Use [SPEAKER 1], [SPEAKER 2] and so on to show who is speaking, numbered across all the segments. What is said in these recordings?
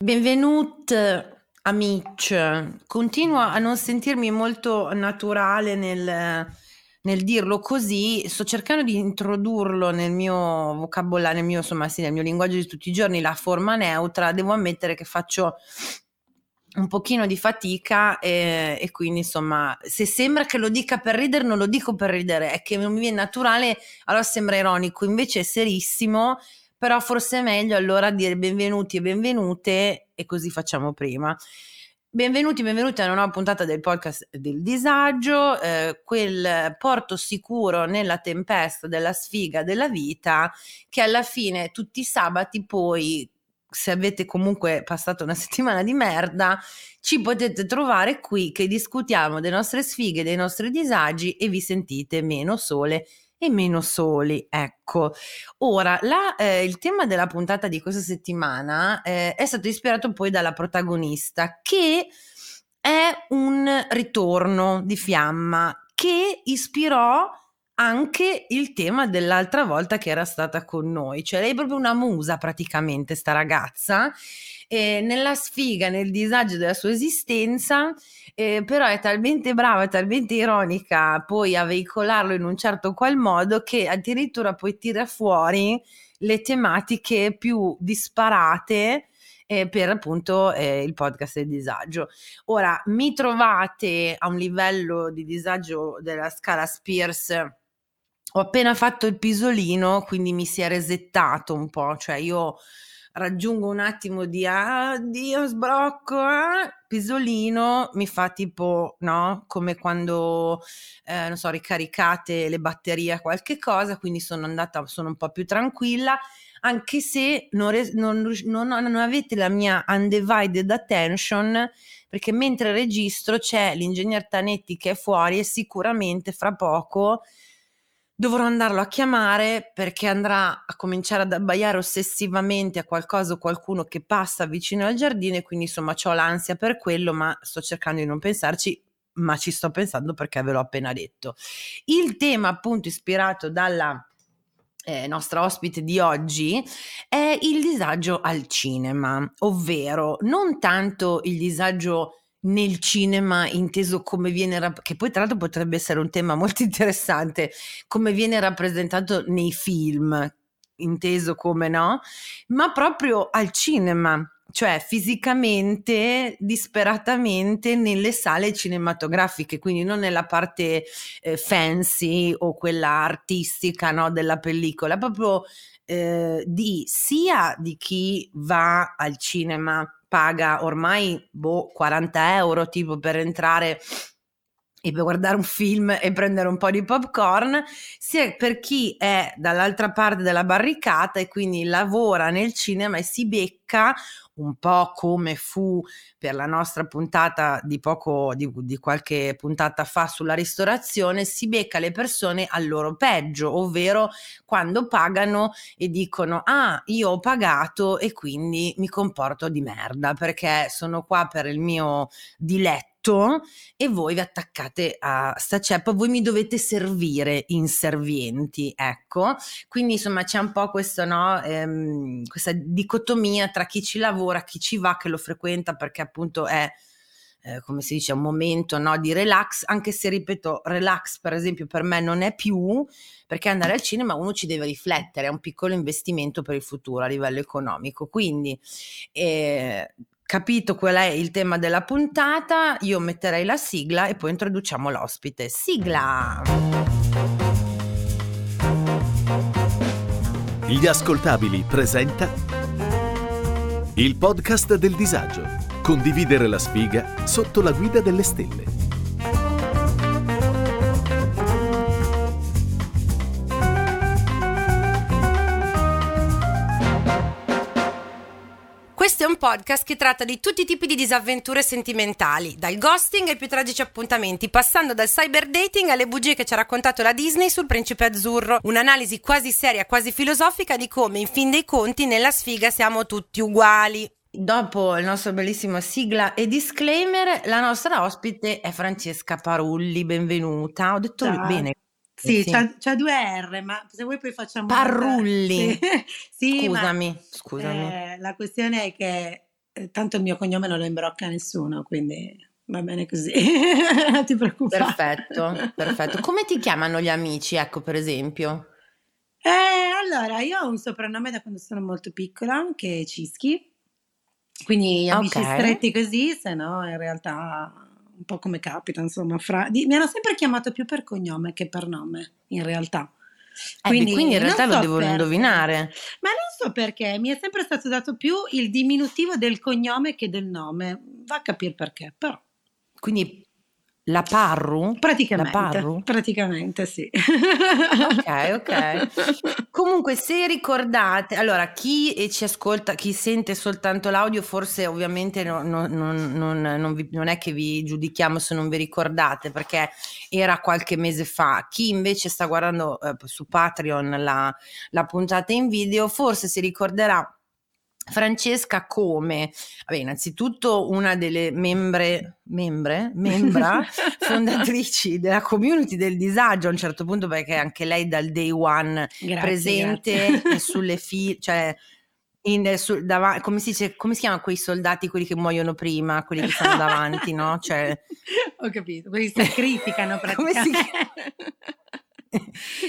[SPEAKER 1] Benvenuti amici. Continuo a non sentirmi molto naturale nel, nel dirlo così. Sto cercando di introdurlo nel mio vocabolario, nel mio, insomma, sì, nel mio linguaggio di tutti i giorni, la forma neutra. Devo ammettere che faccio un pochino di fatica e, e, quindi insomma se sembra che lo dica per ridere non lo dico per ridere è che non mi viene naturale allora sembra ironico invece è serissimo però forse è meglio allora dire benvenuti e benvenute e così facciamo prima. Benvenuti, benvenuti a una nuova puntata del podcast del disagio, eh, quel porto sicuro nella tempesta della sfiga della vita che alla fine tutti i sabati poi se avete comunque passato una settimana di merda, ci potete trovare qui che discutiamo delle nostre sfighe, dei nostri disagi e vi sentite meno sole e meno soli. Ecco, ora la, eh, il tema della puntata di questa settimana eh, è stato ispirato poi dalla protagonista che è un ritorno di fiamma che ispirò anche il tema dell'altra volta che era stata con noi, cioè lei è proprio una musa praticamente sta ragazza, eh, nella sfiga, nel disagio della sua esistenza, eh, però è talmente brava, talmente ironica poi a veicolarlo in un certo qual modo che addirittura poi tira fuori le tematiche più disparate eh, per appunto eh, il podcast del disagio. Ora mi trovate a un livello di disagio della scala Spears ho appena fatto il pisolino, quindi mi si è resettato un po', cioè io raggiungo un attimo di ah, sbrocco, ah, pisolino, mi fa tipo, no, come quando, eh, non so, ricaricate le batterie a qualche cosa, quindi sono andata, sono un po' più tranquilla, anche se non, non, non, non avete la mia undivided attention, perché mentre registro c'è l'ingegner Tanetti che è fuori e sicuramente fra poco dovrò andarlo a chiamare perché andrà a cominciare ad abbaiare ossessivamente a qualcosa o qualcuno che passa vicino al giardino e quindi insomma ho l'ansia per quello, ma sto cercando di non pensarci, ma ci sto pensando perché ve l'ho appena detto. Il tema appunto ispirato dalla eh, nostra ospite di oggi è il disagio al cinema, ovvero non tanto il disagio nel cinema inteso come viene rap- che poi tra l'altro potrebbe essere un tema molto interessante come viene rappresentato nei film inteso come no? Ma proprio al cinema cioè fisicamente disperatamente nelle sale cinematografiche quindi non nella parte eh, fancy o quella artistica no, della pellicola proprio eh, di sia di chi va al cinema paga ormai boh, 40 euro tipo per entrare e per guardare un film e prendere un po' di popcorn, sia per chi è dall'altra parte della barricata e quindi lavora nel cinema e si becca un po' come fu per la nostra puntata di poco di, di, qualche puntata fa sulla ristorazione si becca le persone al loro peggio ovvero quando pagano e dicono ah io ho pagato e quindi mi comporto di merda perché sono qua per il mio diletto e voi vi attaccate a sta ceppa, voi mi dovete servire inservienti, ecco. Quindi insomma c'è un po' questo, no, ehm, questa dicotomia tra chi ci lavora, chi ci va, che lo frequenta perché appunto è eh, come si dice, un momento no, di relax, anche se ripeto, relax per esempio per me non è più, perché andare al cinema uno ci deve riflettere, è un piccolo investimento per il futuro a livello economico. Quindi eh, capito qual è il tema della puntata, io metterei la sigla e poi introduciamo l'ospite. Sigla!
[SPEAKER 2] Gli ascoltabili presenta il podcast del disagio. Condividere la sfiga sotto la guida delle stelle.
[SPEAKER 1] Podcast che tratta di tutti i tipi di disavventure sentimentali, dal ghosting ai più tragici appuntamenti, passando dal cyber dating alle bugie che ci ha raccontato la Disney sul principe azzurro. Un'analisi quasi seria, quasi filosofica di come, in fin dei conti, nella sfiga siamo tutti uguali. Dopo il nostro bellissimo sigla e disclaimer, la nostra ospite è Francesca Parulli, benvenuta. Ho detto Ciao. bene.
[SPEAKER 3] Sì, sì. C'ha, c'ha, due R, ma se vuoi poi facciamo...
[SPEAKER 1] Parrulli. Sì, sì scusami, ma, scusami.
[SPEAKER 3] Eh, la questione è che eh, tanto il mio cognome non lo imbrocca nessuno, quindi va bene così, non ti preoccupare.
[SPEAKER 1] Perfetto, perfetto. Come ti chiamano gli amici, ecco, per esempio?
[SPEAKER 3] Eh, allora, io ho un soprannome da quando sono molto piccola, che è Cischi, quindi amici
[SPEAKER 1] Ok.
[SPEAKER 3] stretti così, se no in realtà un po' come capita, insomma, fra... di- mi hanno sempre chiamato più per cognome che per nome, in realtà.
[SPEAKER 1] Eh, quindi in
[SPEAKER 3] Quindi
[SPEAKER 1] realtà
[SPEAKER 3] non
[SPEAKER 1] lo
[SPEAKER 3] so
[SPEAKER 1] devono
[SPEAKER 3] perché.
[SPEAKER 1] indovinare.
[SPEAKER 3] Ma non so perché, mi è sempre stato dato più il diminutivo del cognome che del nome. Va a capire perché, però
[SPEAKER 1] Quindi la Parru? La
[SPEAKER 3] praticamente,
[SPEAKER 1] Parru?
[SPEAKER 3] praticamente sì.
[SPEAKER 1] Ok, ok. Comunque, se ricordate, allora chi eh, ci ascolta, chi sente soltanto l'audio, forse ovviamente no- no- non, non- non vi- non è che vi giudichiamo se non vi ricordate, perché era qualche mese fa. Chi invece sta guardando eh, su Patreon la, la puntata in video, forse si ricorderà. Francesca come, vabbè, innanzitutto una delle membre, membre, membra fondatrici della community del disagio a un certo punto perché anche lei dal day one
[SPEAKER 3] Grazie,
[SPEAKER 1] presente
[SPEAKER 3] grazie.
[SPEAKER 1] e sulle file, cioè in, su- dava- come si dice, come si chiama quei soldati, quelli che muoiono prima, quelli che stanno davanti, no? Cioè,
[SPEAKER 3] Ho capito, quelli sacrificano
[SPEAKER 1] come si chiama?
[SPEAKER 3] praticamente.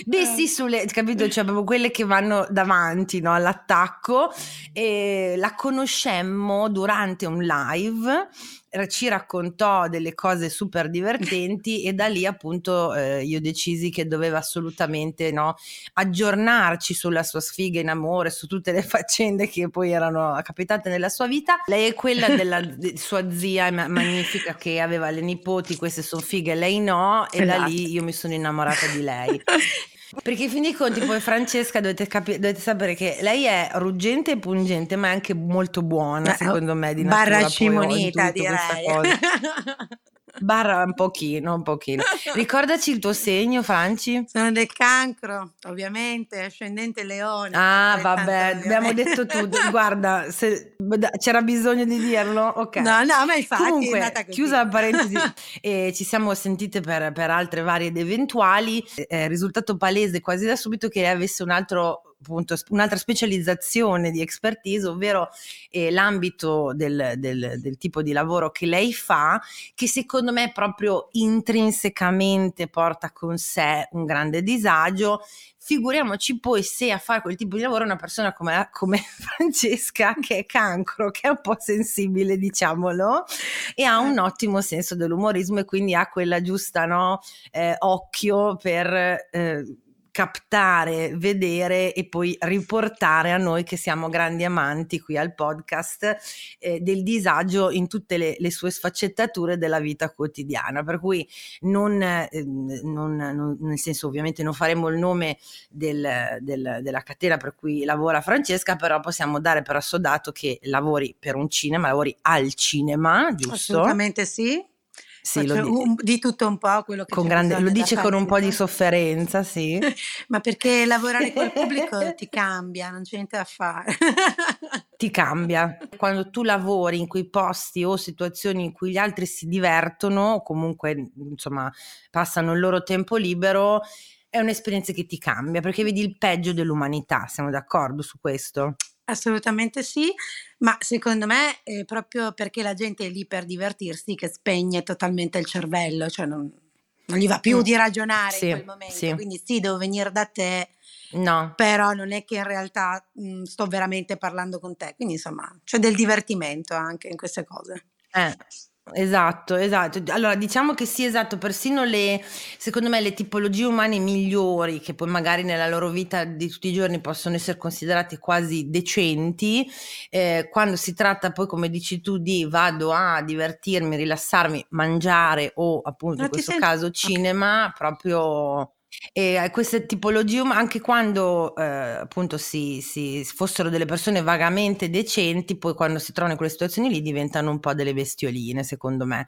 [SPEAKER 1] Beh sì, sulle, capito? Cioè proprio quelle che vanno davanti no, all'attacco. E la conoscemmo durante un live, eh, ci raccontò delle cose super divertenti e da lì appunto eh, io decisi che doveva assolutamente no, aggiornarci sulla sua sfiga in amore, su tutte le faccende che poi erano capitate nella sua vita. Lei è quella della de- sua zia ma- magnifica che aveva le nipoti, queste sono fighe, lei no, e da
[SPEAKER 3] Esatto.
[SPEAKER 1] lì io mi sono innamorata di lei. Perché in fin dei conti poi Francesca dovete, capi- dovete sapere che lei è ruggente e pungente ma è anche molto buona
[SPEAKER 3] Eh,
[SPEAKER 1] secondo me di
[SPEAKER 3] Barra
[SPEAKER 1] natura intuito questa
[SPEAKER 3] direi.
[SPEAKER 1] Barra un pochino, un pochino. Ricordaci il tuo segno Franci.
[SPEAKER 3] Sono del cancro, ovviamente, ascendente leone.
[SPEAKER 1] Ah vabbè, abbiamo detto tutto, guarda, se- c'era bisogno di dirlo, ok.
[SPEAKER 3] No, no, ma infatti è
[SPEAKER 1] Comunque, chiusa la parentesi, eh, ci siamo sentite per, per altre varie ed eventuali. Eh, È risultato palese quasi da subito che lei avesse un altro appunto un'altra specializzazione di expertise, ovvero eh, l'ambito del, del, del tipo di lavoro che lei fa, che secondo me proprio intrinsecamente porta con sé un grande disagio. Figuriamoci poi se a fare quel tipo di lavoro una persona come, come Francesca, che è cancro, che è un po' sensibile, diciamolo, e ha un ottimo senso dell'umorismo e quindi ha quella giusta no, eh, occhio per eh, captare, vedere e poi riportare a noi che siamo grandi amanti qui al podcast eh, del disagio in tutte le, le, sue sfaccettature della vita quotidiana. Per cui non, eh, non, non, nel senso ovviamente non faremo il nome del, del, della catena per cui lavora Francesca, però possiamo dare per assodato che lavori per un cinema, lavori al cinema, giusto?
[SPEAKER 3] Assolutamente sì.
[SPEAKER 1] Sì, lo,
[SPEAKER 3] un, di tutto un po' quello che
[SPEAKER 1] con grande, lo dice con un po' di sofferenza, sì.
[SPEAKER 3] Ma perché lavorare col pubblico ti cambia, non c'è niente da fare.
[SPEAKER 1] ti cambia. Quando tu lavori in quei posti o situazioni in cui gli altri si divertono, o comunque insomma passano il loro tempo libero, è un'esperienza che ti cambia perché vedi il peggio dell'umanità. Siamo d'accordo su questo?
[SPEAKER 3] Assolutamente sì, ma secondo me è proprio perché la gente è lì per divertirsi che spegne totalmente il cervello, cioè non, non gli va più
[SPEAKER 1] Mm,
[SPEAKER 3] di ragionare
[SPEAKER 1] sì,
[SPEAKER 3] in quel momento,
[SPEAKER 1] sì.
[SPEAKER 3] quindi sì, devo venire da te,
[SPEAKER 1] No.
[SPEAKER 3] però non è che in realtà mh, sto veramente parlando con te, quindi insomma c'è del divertimento anche in queste cose.
[SPEAKER 1] Eh. Esatto, esatto. Allora, diciamo che sì, esatto, persino le, secondo me, le tipologie umane migliori, che poi magari nella loro vita di tutti i giorni possono essere considerate quasi decenti, eh, quando si tratta poi, come dici tu, di vado a divertirmi, rilassarmi, mangiare o appunto in questo
[SPEAKER 3] sento?
[SPEAKER 1] caso cinema, proprio... E queste tipologie, um- anche quando eh, appunto si, si fossero delle persone vagamente decenti, poi quando si trovano in quelle situazioni lì diventano un po' delle bestioline, secondo me.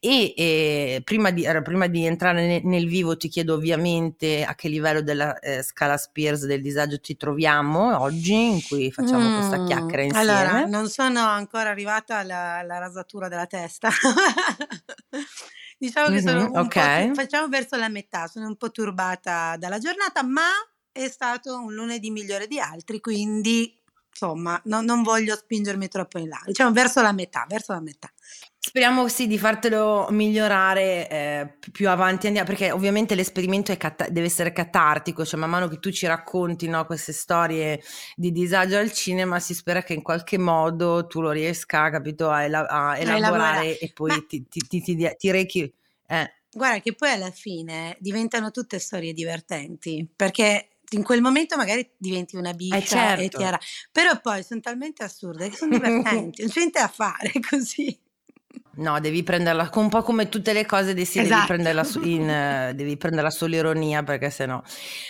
[SPEAKER 1] E eh, prima, di, prima di entrare ne- nel vivo, ti chiedo ovviamente a che livello della eh, scala Spears del disagio ci troviamo oggi, in cui facciamo questa
[SPEAKER 3] Mm,
[SPEAKER 1] chiacchiera insieme.
[SPEAKER 3] Allora, non sono ancora arrivata alla, alla rasatura della testa. diciamo che sono
[SPEAKER 1] Mhm,
[SPEAKER 3] un
[SPEAKER 1] ok.
[SPEAKER 3] po', facciamo verso la metà, sono un po' turbata dalla giornata, ma è stato un lunedì migliore di altri, quindi insomma, no, non voglio spingermi troppo in là, diciamo verso la metà, verso la metà.
[SPEAKER 1] Speriamo sì di fartelo migliorare eh, più avanti andiamo, perché ovviamente l'esperimento cat- deve essere catartico, cioè man mano che tu ci racconti no, queste storie di disagio al cinema, si spera che in qualche modo tu lo riesca, capito, a, ela- a elaborare e poi Ma... ti, ti, ti, ti, ti rechi... Eh.
[SPEAKER 3] Guarda che poi alla fine diventano tutte storie divertenti, perché in quel momento magari diventi una biscia eh certo. e ti arra- però poi sono talmente assurde che sono divertenti, non c'è niente a fare così.
[SPEAKER 1] No, devi prenderla un po' come tutte le cose, di sì, esatto. devi, prenderla su, in, uh, devi prenderla sull'ironia perché sennò.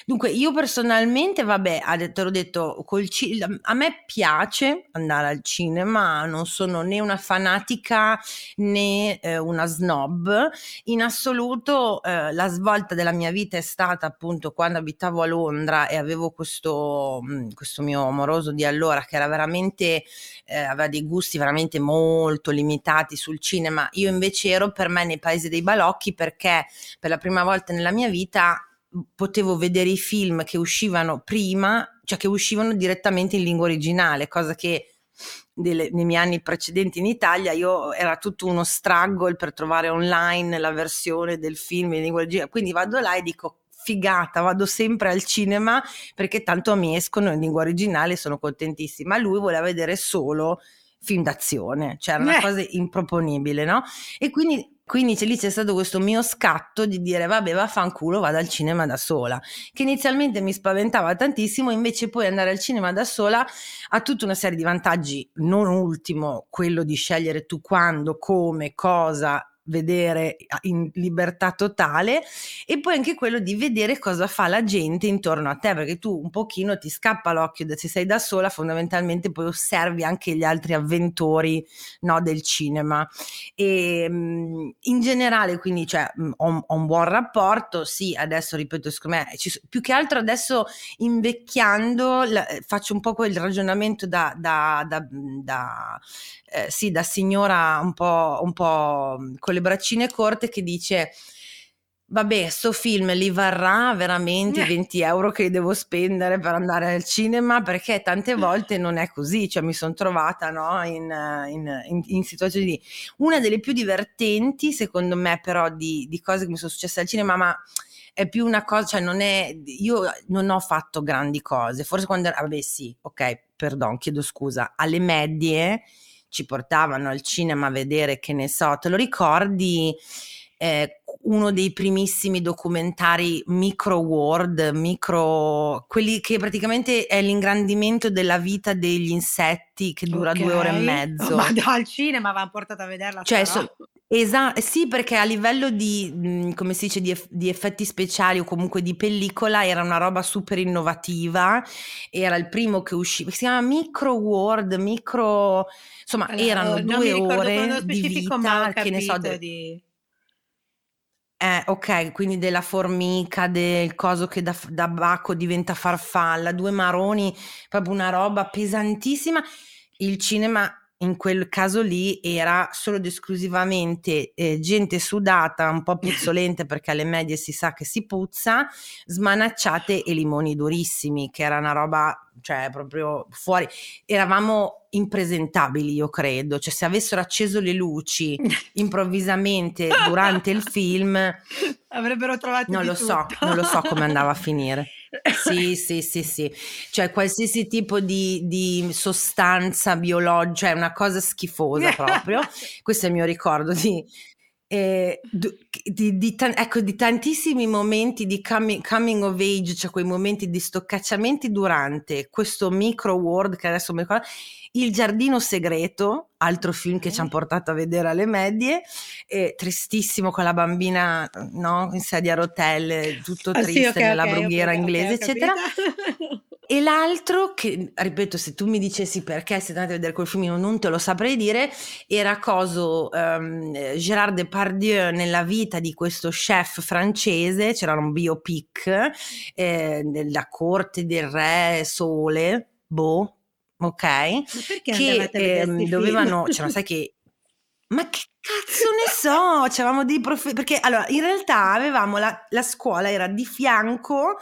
[SPEAKER 1] Dunque, io personalmente, vabbè, te l'ho detto, col ci- a me piace andare al cinema, non sono né una fanatica né eh, una snob. In assoluto, eh, la svolta della mia vita è stata appunto quando abitavo a Londra e avevo questo, mm, questo mio amoroso di allora che era veramente, eh, aveva dei gusti veramente molto limitati sul cinema. Io invece ero per me nei paesi dei balocchi perché per la prima volta nella mia vita potevo vedere i film che uscivano prima, cioè che uscivano direttamente in lingua originale, cosa che delle, nei miei anni precedenti in Italia io era tutto uno struggle per trovare online la versione del film in lingua originale. Quindi vado là e dico figata, vado sempre al cinema perché tanto mi escono in lingua originale e sono contentissima. Lui voleva vedere solo film d'azione, cioè era una eh. cosa improponibile, no? E quindi quindi lì c'è stato questo mio scatto di dire vabbè vaffanculo vado al cinema da sola, che inizialmente mi spaventava tantissimo, invece poi andare al cinema da sola ha tutta una serie di vantaggi, non ultimo quello di scegliere tu quando, come, cosa vedere in libertà totale e poi anche quello di vedere cosa fa la gente intorno a te perché tu un pochino ti scappa l'occhio se sei da sola fondamentalmente poi osservi anche gli altri avventori no, del cinema. E ehm, in generale quindi cioè, ho, ho, un buon rapporto sì adesso ripeto secondo più che altro adesso invecchiando la, faccio un po' quel ragionamento da, da, da, da eh, sì, da signora un po', un po' con le braccine corte che dice vabbè, sto film li varrà veramente i 20 eh. euro che devo spendere per andare al cinema? Perché tante volte non è così, cioè mi sono trovata no, in, in, in, in, situazioni di... Una delle più divertenti secondo me però di, di cose che mi sono successe al cinema, ma è più una cosa, cioè non è... Io non ho fatto grandi cose, forse quando... Vabbè sì, ok, perdon, chiedo scusa, alle medie ci portavano al cinema a vedere, che ne so, te lo ricordi? Eh, uno dei primissimi documentari micro world, micro, quelli che praticamente è l'ingrandimento della vita degli insetti che dura okay. due ore e mezzo.
[SPEAKER 3] Ma al cinema avevano portato a vederla.
[SPEAKER 1] Cioè, so, Esatto, sì, perché a livello di, mhmm, come si dice, di, eff- di effetti speciali o comunque di pellicola era una roba super innovativa, era il primo che usciva, si chiama Micro World, Micro, insomma, allora, erano due ore di vita, che ne so, de- di... Eh, ok, quindi della formica, del coso che da, da bacco diventa farfalla, due maroni, proprio una roba pesantissima. Il cinema in quel caso lì era solo ed esclusivamente eh, gente sudata, un po' puzzolente perché alle medie si sa che si puzza, smanacciate e limoni durissimi, che era una roba, cioè proprio fuori. Eravamo impresentabili, io credo, cioè se avessero acceso le luci improvvisamente durante il film
[SPEAKER 3] avrebbero trovato
[SPEAKER 1] non lo
[SPEAKER 3] tutto.
[SPEAKER 1] so, non lo so come andava a finire. Sì, sì, sì, sì, cioè qualsiasi tipo di, di sostanza biologica, cioè una cosa schifosa proprio. Questo è il mio ricordo di, eh, di, di, ecco, di, tantissimi momenti di coming, coming, of age, cioè quei momenti di stoccacciamenti durante questo micro world che adesso mi ricordo il giardino segreto, altro film che ci hanno portato a vedere alle medie, eh, tristissimo con la bambina no, in sedia a rotelle, tutto ah, triste sì, okay, nella okay, brughiera okay, inglese, eccetera. E l'altro, che ripeto, se tu mi dicessi perché siete andati a vedere quel film, io non te lo saprei dire, era coso um, Gérard Depardieu nella vita di questo chef francese, c'era un biopic, eh, nella corte del re Sole, boh, ok?
[SPEAKER 3] che ehm,
[SPEAKER 1] dovevano, cioè, sai che Ma che cazzo ne so? C'avevamo dei professori. Perché allora, in realtà avevamo la, la, scuola era di fianco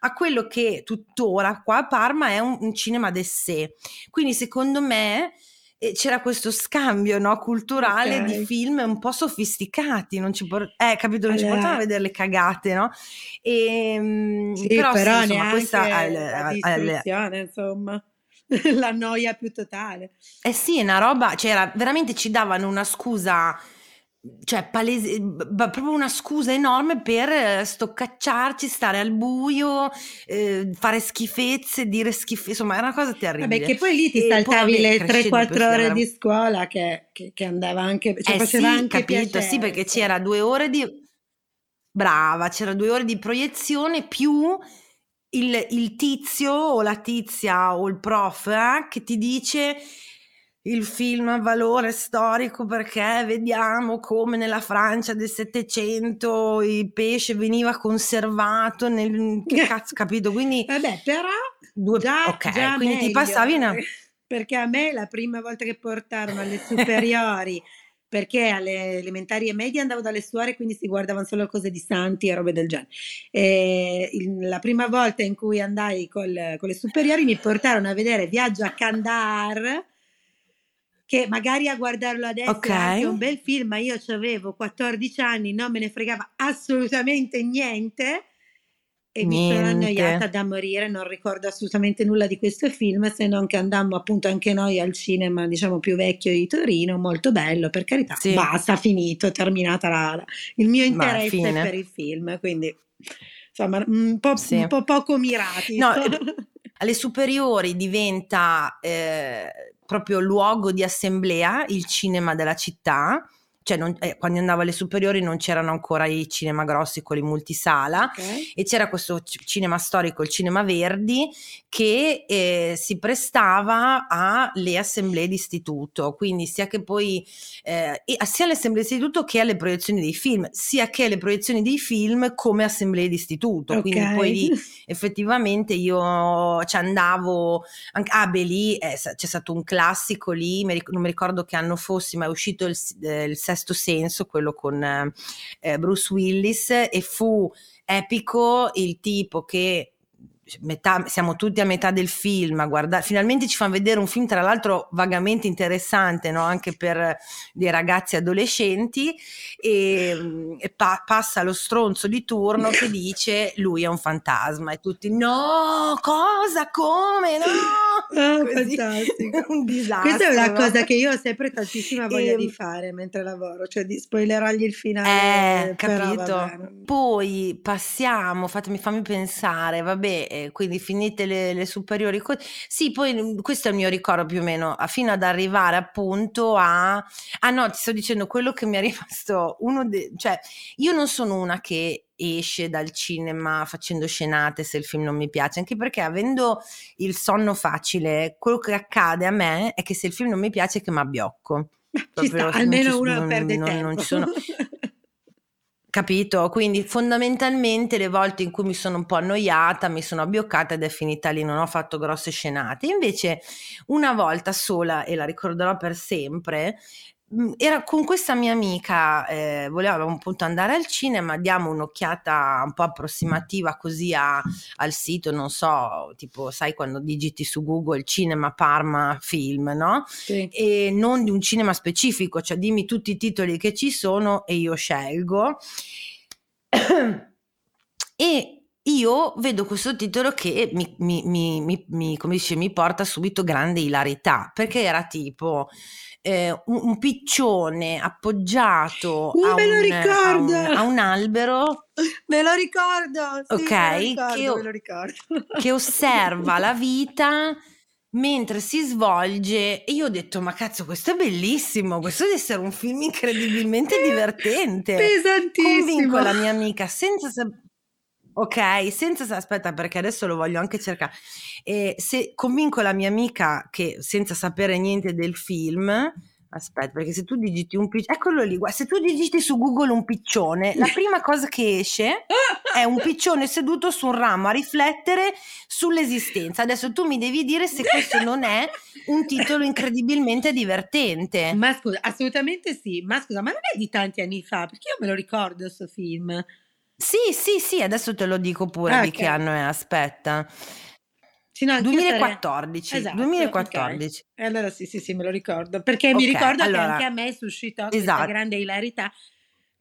[SPEAKER 1] a quello che tuttora qua a Parma è un, un cinema d'essè. Quindi, secondo me e c'era questo scambio no, culturale okay. di film un po' sofisticati, non ci, por- eh, capito, non allora. ci portavano a vedere le cagate, no? E, ehm,
[SPEAKER 3] sì, però, però sì, insomma, questa al, la al, insomma. la noia più totale.
[SPEAKER 1] Eh sì, è una roba, cioè veramente ci davano una scusa cioè palese, proprio una scusa enorme per eh, stoccacciarci, stare al buio, eh, fare schifezze, dire schifezze, insomma era una cosa terribile.
[SPEAKER 3] Vabbè, che poi lì ti e saltavi le 3-4 ore di scuola che, che, che, andava anche, cioè
[SPEAKER 1] eh
[SPEAKER 3] faceva
[SPEAKER 1] sì,
[SPEAKER 3] anche
[SPEAKER 1] capito,
[SPEAKER 3] piacere,
[SPEAKER 1] sì, perché c'era due ore di... Brava, c'era due ore di proiezione più il, il tizio o la tizia o il prof eh, che ti dice il film ha valore storico perché vediamo come nella Francia del Settecento il pesce veniva conservato nel che cazzo capito? Quindi
[SPEAKER 3] vabbè però due, già, okay, già
[SPEAKER 1] quindi
[SPEAKER 3] meglio,
[SPEAKER 1] ti passavi una
[SPEAKER 3] perché a me la prima volta che portarono alle superiori perché alle elementari e medie andavo dalle suore quindi si guardavano solo cose di santi e robe del genere e la prima volta in cui andai col, con le superiori mi portarono a vedere Viaggio a Kandahar che magari a guardarlo adesso okay. è un bel film, ma io avevo 14 anni, non me ne fregava assolutamente niente e mi sono annoiata da morire, non ricordo assolutamente nulla di questo film, se non che andammo appunto anche noi al cinema, diciamo più vecchio di Torino, molto bello, per carità, sì. basta, finito, terminata la, il mio interesse per il film, quindi insomma un po', sì. un po poco mirati.
[SPEAKER 1] No, alle superiori diventa... Eh, proprio luogo di assemblea, il cinema della città, cioè non, eh, quando andavo alle superiori non c'erano ancora i cinema grossi, quelli multisala, okay. e c'era questo cinema storico, il Cinema Verdi, che eh, si prestava alle assemblee d'istituto, quindi sia che poi, eh, sia alle assemblee d'istituto che alle proiezioni dei film, sia che alle proiezioni dei film come assemblee d'istituto, okay. quindi poi lì effettivamente io ci andavo, anche, ah beh lì eh, c'è stato un classico lì, non mi ricordo che anno fossi, ma è uscito il, eh, il Sesto Senso, quello con eh, Bruce Willis, e fu epico il tipo che metà, siamo tutti a metà del film a guardare, finalmente ci fanno vedere un film tra l'altro vagamente interessante no? anche per dei ragazzi adolescenti e, e pa- passa lo stronzo di turno che dice lui è un fantasma e tutti no cosa come no
[SPEAKER 3] Oh, fantastico. un disastro. Questa è una cosa che io ho sempre tantissima voglia e... di ehm fare mentre lavoro, cioè di spoilerargli il finale.
[SPEAKER 1] Eh, capito. Poi passiamo, fatemi, fammi pensare, vabbè, quindi finite le, le superiori. Sì, poi mm, questo è il mio ricordo più o meno, fino ad arrivare appunto a... Ah no, ti sto dicendo quello che mi è rimasto, uno de... cioè io non sono una che esce dal cinema facendo scenate se il film non mi piace, anche perché avendo il sonno facile, quello che accade a me è che se il film non mi piace che mi abbiocco.
[SPEAKER 3] Ci sta, almeno uno non, perde non, tempo. Non ci sono...
[SPEAKER 1] Capito? Quindi fondamentalmente le volte in cui mi sono un po' annoiata, mi sono abbioccata ed è finita lì, non ho fatto grosse scenate. Invece una volta sola, e la ricorderò per sempre, era con questa mia amica, eh, volevamo appunto andare al cinema, diamo un'occhiata un po' approssimativa così a, al sito, non so, tipo sai quando digiti su Google cinema Parma film, no? Sì. E non di un cinema specifico, cioè dimmi tutti i titoli che ci sono e io scelgo. e io vedo questo titolo che mi, mi, mi, mi, come dice, mi porta subito grande ilarità, perché era tipo eh, un, un, piccione appoggiato a, un, a, un, a, un, albero.
[SPEAKER 3] Me lo ricordo, sì,
[SPEAKER 1] ok,
[SPEAKER 3] me lo ricordo,
[SPEAKER 1] che, che osserva la vita mentre si svolge. E io ho detto ma cazzo questo è bellissimo questo deve essere un film incredibilmente divertente.
[SPEAKER 3] Pesantissimo.
[SPEAKER 1] convinco la mia amica senza sapere Ok, senza aspetta perché adesso lo voglio anche cercare. E se convinco la mia amica che senza sapere niente del film, Aspetta, perché se tu digiti un piccione, eccolo lì, guarda, se tu digiti su Google un piccione, la prima cosa che esce è un piccione seduto su un ramo a riflettere sull'esistenza. Adesso tu mi devi dire se questo non è un titolo incredibilmente divertente.
[SPEAKER 3] Ma scusa, assolutamente sì, ma scusa, ma non è di tanti anni fa, perché io me lo ricordo questo film.
[SPEAKER 1] Sì, sì, sì, adesso te lo dico pure ah, di che anno è, aspetta.
[SPEAKER 3] Sì, no,
[SPEAKER 1] 2014, esatto, 2014.
[SPEAKER 3] Okay. Allora sì, sì, sì, me lo ricordo, perché okay, mi ricordo allora, che anche a me suscitò questa esatto. grande ilarità.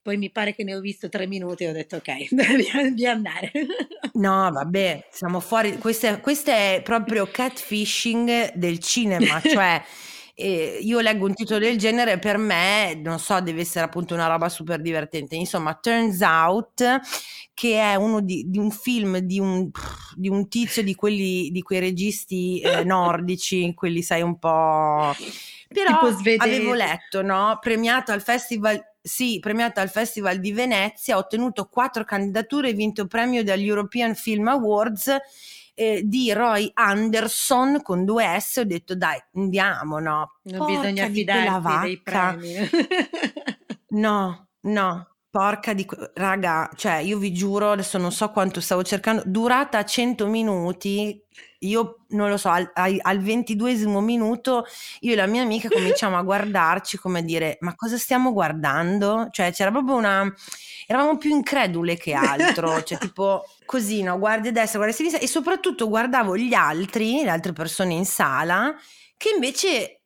[SPEAKER 3] Poi mi pare che ne ho visto tre minuti e ho detto ok, devi andare.
[SPEAKER 1] no, vabbè, siamo fuori. Questo è, questo è proprio catfishing del cinema, cioè e io leggo un titolo del genere per me, non so, deve essere appunto una roba super divertente. Insomma, Turns Out che è uno di, di un film di un, di un, tizio di quelli di quei registi eh, nordici, quelli sai un po'. Però avevo letto, no? Premiato al festival sì, premiato al Festival di Venezia, ha ottenuto quattro candidature e vinto premio dagli European Film Awards eh, di Roy Anderson con due S, ho detto dai, andiamo, no?
[SPEAKER 3] Non Porca bisogna fidarsi dei premi.
[SPEAKER 1] no, no. Porca di... Raga, cioè io vi giuro, adesso non so quanto stavo cercando, durata 100 minuti, io non lo so, al, al, 22 minuto io e la mia amica cominciamo a guardarci come a dire, ma cosa stiamo guardando? Cioè c'era proprio una... eravamo più incredule che altro, cioè tipo così, no? Guardi a destra, guardi a sinistra e soprattutto guardavo gli altri, le altre persone in sala, che invece...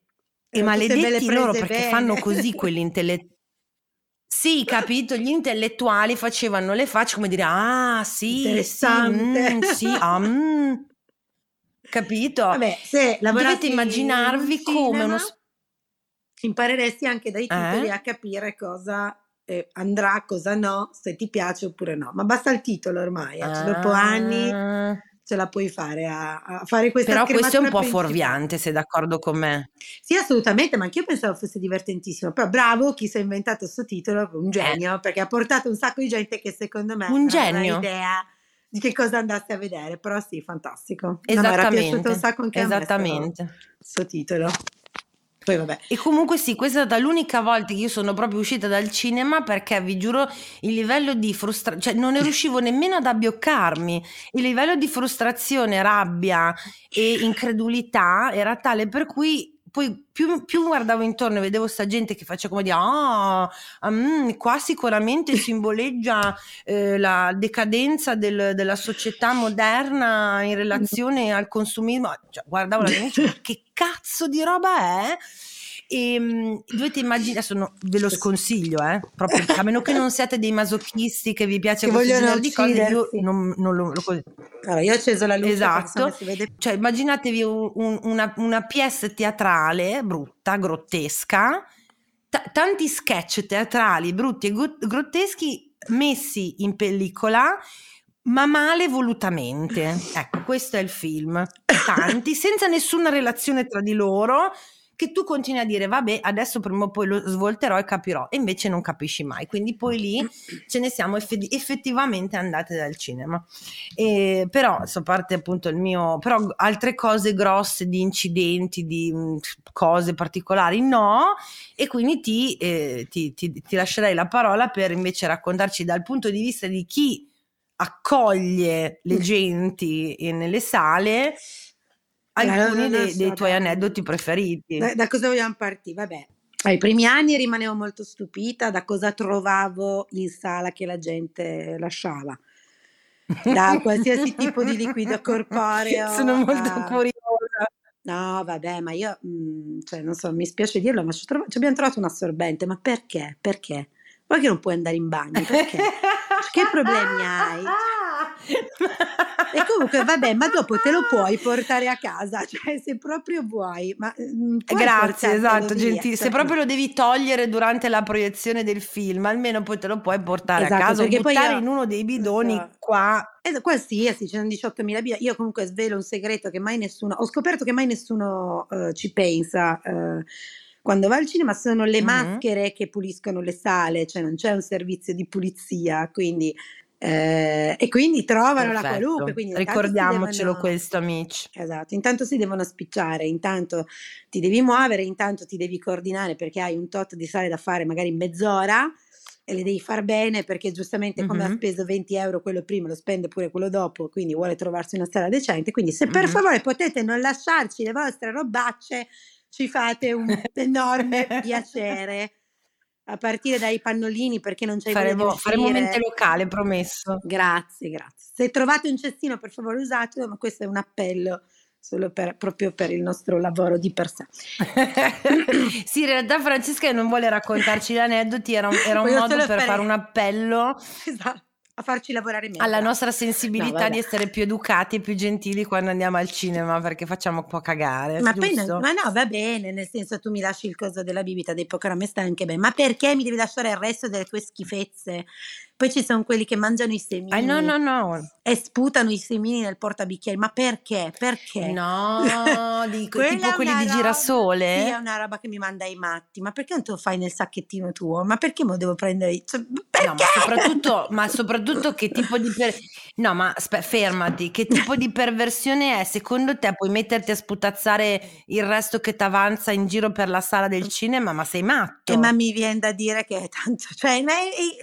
[SPEAKER 1] E maledetti loro perché bene. fanno così quelli intellettuali sì, capito, gli intellettuali facevano le facce come dire, ah sì,
[SPEAKER 3] Interessante.
[SPEAKER 1] sì, mm, sì ah, mm. Capito?
[SPEAKER 3] Vabbè, se
[SPEAKER 1] Dovete immaginarvi come uno...
[SPEAKER 3] Impareresti anche dai titoli eh? a capire cosa eh, andrà, cosa no, se ti piace oppure no. Ma basta il titolo ormai, eh. ah. dopo anni ce la puoi fare a, a fare questa
[SPEAKER 1] Però questo è un po' fuorviante, sei d'accordo con me?
[SPEAKER 3] Sì, assolutamente, ma anch'io pensavo fosse divertentissimo. Però bravo chi si è inventato questo titolo, un genio, eh. perché ha portato un sacco di gente che secondo me
[SPEAKER 1] un genio.
[SPEAKER 3] ha idea di che cosa andaste a vedere. Però sì, fantastico.
[SPEAKER 1] Esattamente. No, un sacco anche Esattamente.
[SPEAKER 3] a me questo titolo. Poi vabbè.
[SPEAKER 1] E comunque sì, questa è stata l'unica volta che io sono proprio uscita dal cinema perché vi giuro il livello di frustrazione, cioè non ne riuscivo nemmeno ad abbioccarmi, il livello di frustrazione, rabbia e incredulità era tale per cui poi più, più, guardavo intorno e vedevo sta gente che faceva come dire ah, mm, qua sicuramente simboleggia eh, la decadenza del, della società moderna in relazione al consumismo cioè, guardavo la mia ma che cazzo di roba è? E ehm, dovete immaginare, adesso no, ve lo sconsiglio, eh, proprio, a meno che non siate dei masochisti che vi piace che questo di cose, io non, non lo, lo
[SPEAKER 3] allora, io ho acceso la luce.
[SPEAKER 1] Esatto, cioè immaginatevi un, un, una, una pièce teatrale brutta, grottesca, t- tanti sketch teatrali brutti e grotteschi messi in pellicola ma male volutamente. Ecco, questo è il film. Tanti, senza nessuna relazione tra di loro, che tu continui a dire vabbè adesso prima o poi lo svolterò e capirò. E invece non capisci mai. Quindi poi lì ce ne siamo eff- effettivamente andate dal cinema. E, però a parte appunto il mio però altre cose grosse di incidenti di mh, mm, cose particolari no. E quindi ti, eh, ti, ti, ti lascerei la parola per invece raccontarci dal punto di vista di chi accoglie le genti nelle sale alcuni dei, dei tuoi aneddoti preferiti.
[SPEAKER 3] Da, da, cosa vogliamo partire? Vabbè, ai primi anni rimanevo molto stupita da cosa trovavo in sala che la gente lasciava. Da qualsiasi tipo di liquido corporeo.
[SPEAKER 1] Sono molto curiosa.
[SPEAKER 3] No, vabbè, ma io, mh, mm, cioè, non so, mi spiace dirlo, ma ci, trov- ci abbiamo trovato un assorbente, ma perché? Perché? Poi che non puoi andare in bagno, perché? che problemi hai? E comunque, vabbè, ma dopo te lo puoi portare a casa, cioè se proprio vuoi. Ma,
[SPEAKER 1] mm, Grazie, esatto, gentile. Se proprio lo devi togliere durante la proiezione del film, almeno poi te lo puoi portare esatto, a casa o buttare io, in uno dei bidoni so. qua.
[SPEAKER 3] Eh, qualsiasi, ci sono 18.000 bidoni. Io comunque svelo un segreto che mai nessuno, ho scoperto che mai nessuno uh, ci pensa. Uh, quando va al cinema sono le mm-hmm. maschere che puliscono le sale, cioè non c'è un servizio di pulizia, quindi Eh, e quindi trovano Perfetto. la qualunque. Quindi
[SPEAKER 1] Ricordiamocelo devono, questo, amici.
[SPEAKER 3] Esatto, intanto si devono spicciare, intanto ti devi muovere, intanto ti devi coordinare perché hai un tot di sale da fare magari in mezz'ora e le devi far bene perché giustamente come mm-hmm. ha speso 20 euro quello prima lo spende pure quello dopo, quindi vuole trovarsi una sala decente. Quindi se per mm-hmm. favore potete non lasciarci le vostre robacce, ci fate un enorme piacere a partire dai pannolini perché non c'è
[SPEAKER 1] faremo, faremo mente locale, promesso.
[SPEAKER 3] Grazie, grazie. Se trovate un cestino, per favore usatelo, ma questo è un appello solo per, proprio per il nostro lavoro di per sé.
[SPEAKER 1] sì, in realtà Francesca non vuole raccontarci gli aneddoti, era era un modo per fare un appello.
[SPEAKER 3] Esatto a farci lavorare meglio.
[SPEAKER 1] Alla nostra sensibilità no, di essere più educati e più gentili quando andiamo al cinema perché facciamo un po' cagare.
[SPEAKER 3] Ma, poi no, ma no, va bene, nel senso tu mi lasci il coso della bibita dei poker a me sta anche bene, ma perché mi devi lasciare il resto delle tue schifezze? Poi ci sono quelli che mangiano i semini.
[SPEAKER 1] Ah, no, no, no.
[SPEAKER 3] E sputano i semini nel portabicchieri. Ma perché? Perché?
[SPEAKER 1] No, dico, tipo quelli di girasole.
[SPEAKER 3] Sì, è una roba che mi manda ai matti. Ma perché non te lo fai nel sacchettino tuo? Ma perché me lo devo prendere? Cioè?
[SPEAKER 1] No, ma soprattutto, ma soprattutto che tipo di... Per... No, ma aspe- fermati. Che tipo di perversione è? Secondo te puoi metterti a sputazzare il resto che ti avanza in giro per la sala del cinema? Ma sei matto.
[SPEAKER 3] Eh, ma mi viene da dire che è tanto... Cioè,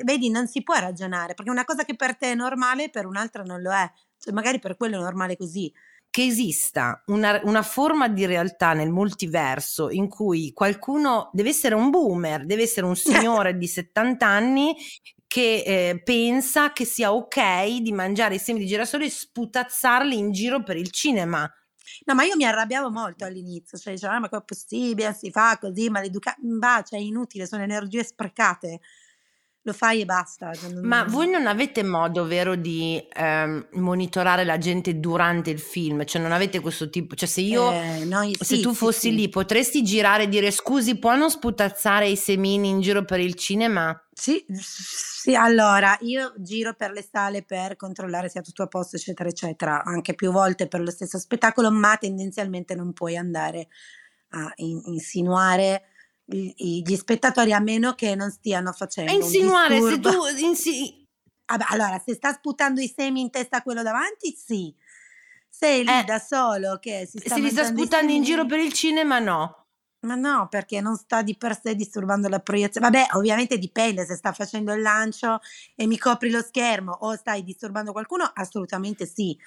[SPEAKER 3] vedi, non si può ragionare, perché una cosa che per te è normale, per un'altra non lo è. Cioè, magari per quello è normale così.
[SPEAKER 1] Che esista una, una, forma di realtà nel multiverso in cui qualcuno deve essere un boomer, deve essere un signore di 70 anni che eh, pensa che sia ok di mangiare i semi di girasole e sputazzarli in giro per il cinema.
[SPEAKER 3] No, ma io mi arrabbiavo molto all'inizio, cioè dicevo, ah, ma è possibile, si fa così, maleducato, va, cioè è inutile, sono energie sprecate lo fai e basta.
[SPEAKER 1] Cioè Ma voi non avete modo, vero, di ehm, monitorare la gente durante il film? Cioè non avete questo tipo, cioè se io, eh, noi, se sì, tu fossi sì, lì, potresti girare e dire scusi, può non sputazzare i semini in giro per il cinema?
[SPEAKER 3] Sì, sì, allora io giro per le sale per controllare sia tutto a posto, eccetera, eccetera, anche più volte per lo stesso spettacolo, ma tendenzialmente non puoi andare a in- insinuare gli spettatori a meno che non stiano facendo
[SPEAKER 1] e insinuare se tu insi-
[SPEAKER 3] Vabbè, allora se sta sputando i semi in testa a quello davanti sì. Sei lì eh, da solo che si sta
[SPEAKER 1] se li sta sputando in giro per il cinema no.
[SPEAKER 3] Ma no perché non sta di per sé disturbando la proiezione. Vabbè ovviamente dipende se sta facendo il lancio e mi copri lo schermo o stai disturbando qualcuno assolutamente sì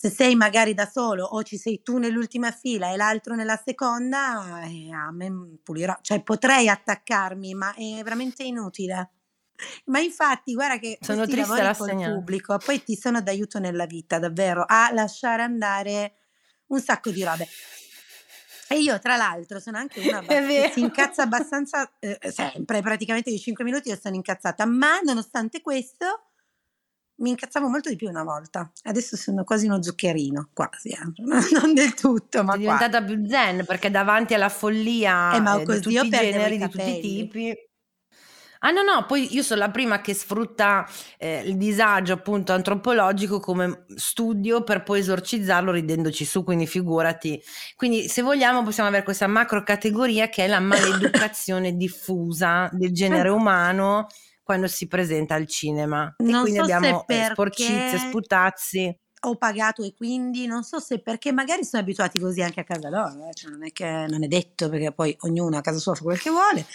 [SPEAKER 3] se sei magari da solo o ci sei tu nell'ultima fila e l'altro nella seconda, eh, a me pulirò, cioè potrei attaccarmi, ma è veramente inutile. Ma infatti, guarda che
[SPEAKER 1] sono triste la
[SPEAKER 3] pubblico, poi ti sono d'aiuto nella vita, davvero, a lasciare andare un sacco di robe. E io, tra l'altro, sono anche una che si incazza abbastanza eh, sempre, praticamente di 5 minuti io sono incazzata, ma nonostante questo mi incazzavo molto di più una volta. Adesso sono quasi uno zuccherino, quasi, eh. non del tutto, ma
[SPEAKER 1] Sei diventata più zen perché davanti alla follia eh, ma eh, di tutti i generi, di tutti i tipi. Ah no, no, poi io sono la prima che sfrutta eh, il disagio appunto antropologico come studio per poi esorcizzarlo ridendoci su, quindi figurati. Quindi se vogliamo possiamo avere questa macro categoria che è la maleducazione diffusa del genere umano quando si presenta al cinema. E non quindi so abbiamo perché... sporcizie, sputazzi
[SPEAKER 3] ho pagato e quindi non so se perché magari sono abituati così anche a casa loro, eh? cioè non è che non è detto perché poi ognuno a casa sua fa quel che vuole,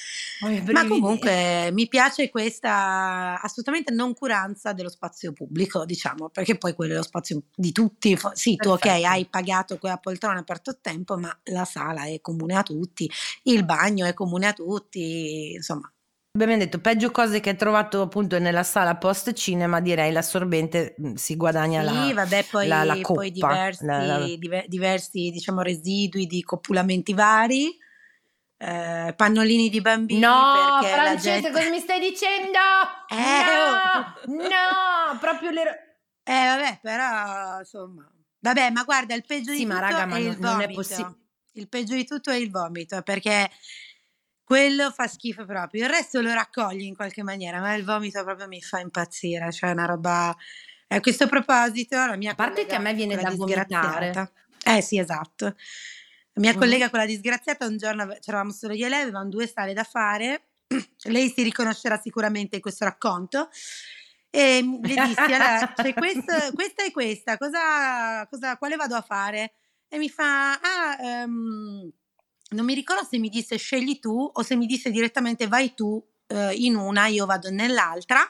[SPEAKER 3] oh, ma comunque mi piace questa assolutamente noncuranza dello spazio pubblico, diciamo, perché poi quello è lo spazio di tutti, sì tu ok hai pagato quella poltrona per tot tempo, ma la sala è comune a tutti, il bagno è comune a tutti, insomma
[SPEAKER 1] Abbiamo detto peggio cose che hai trovato appunto nella sala post cinema, direi l'assorbente mm, si guadagna sì, la,
[SPEAKER 3] vabbè, poi,
[SPEAKER 1] la, la
[SPEAKER 3] poi diversi, la. Diver, diversi diciamo, residui di copulamenti vari. Eh, pannolini di bambini
[SPEAKER 1] no Francesca gente... cosa mi stai dicendo eh, no, no proprio le
[SPEAKER 3] eh vabbè però insomma vabbè ma guarda il peggio sì, di tutto raga, è il non, vomito non il peggio di tutto è il vomito perché quello fa schifo proprio, il resto lo raccogli in qualche maniera, ma il vomito proprio mi fa impazzire, cioè una roba... A questo proposito, la mia
[SPEAKER 1] A parte che a me viene da vomitare.
[SPEAKER 3] Eh sì, esatto. La mia mm. collega, quella disgraziata, un giorno c'eravamo solo io e lei, avevamo due sale da fare, lei si riconoscerà sicuramente in questo racconto, E le dissi, allora, c'è questo, questa e questa, cosa, cosa, quale vado a fare? E mi fa, ah, um, non mi ricordo se mi disse scegli tu o se mi disse direttamente vai tu uh, in una, io vado nell'altra.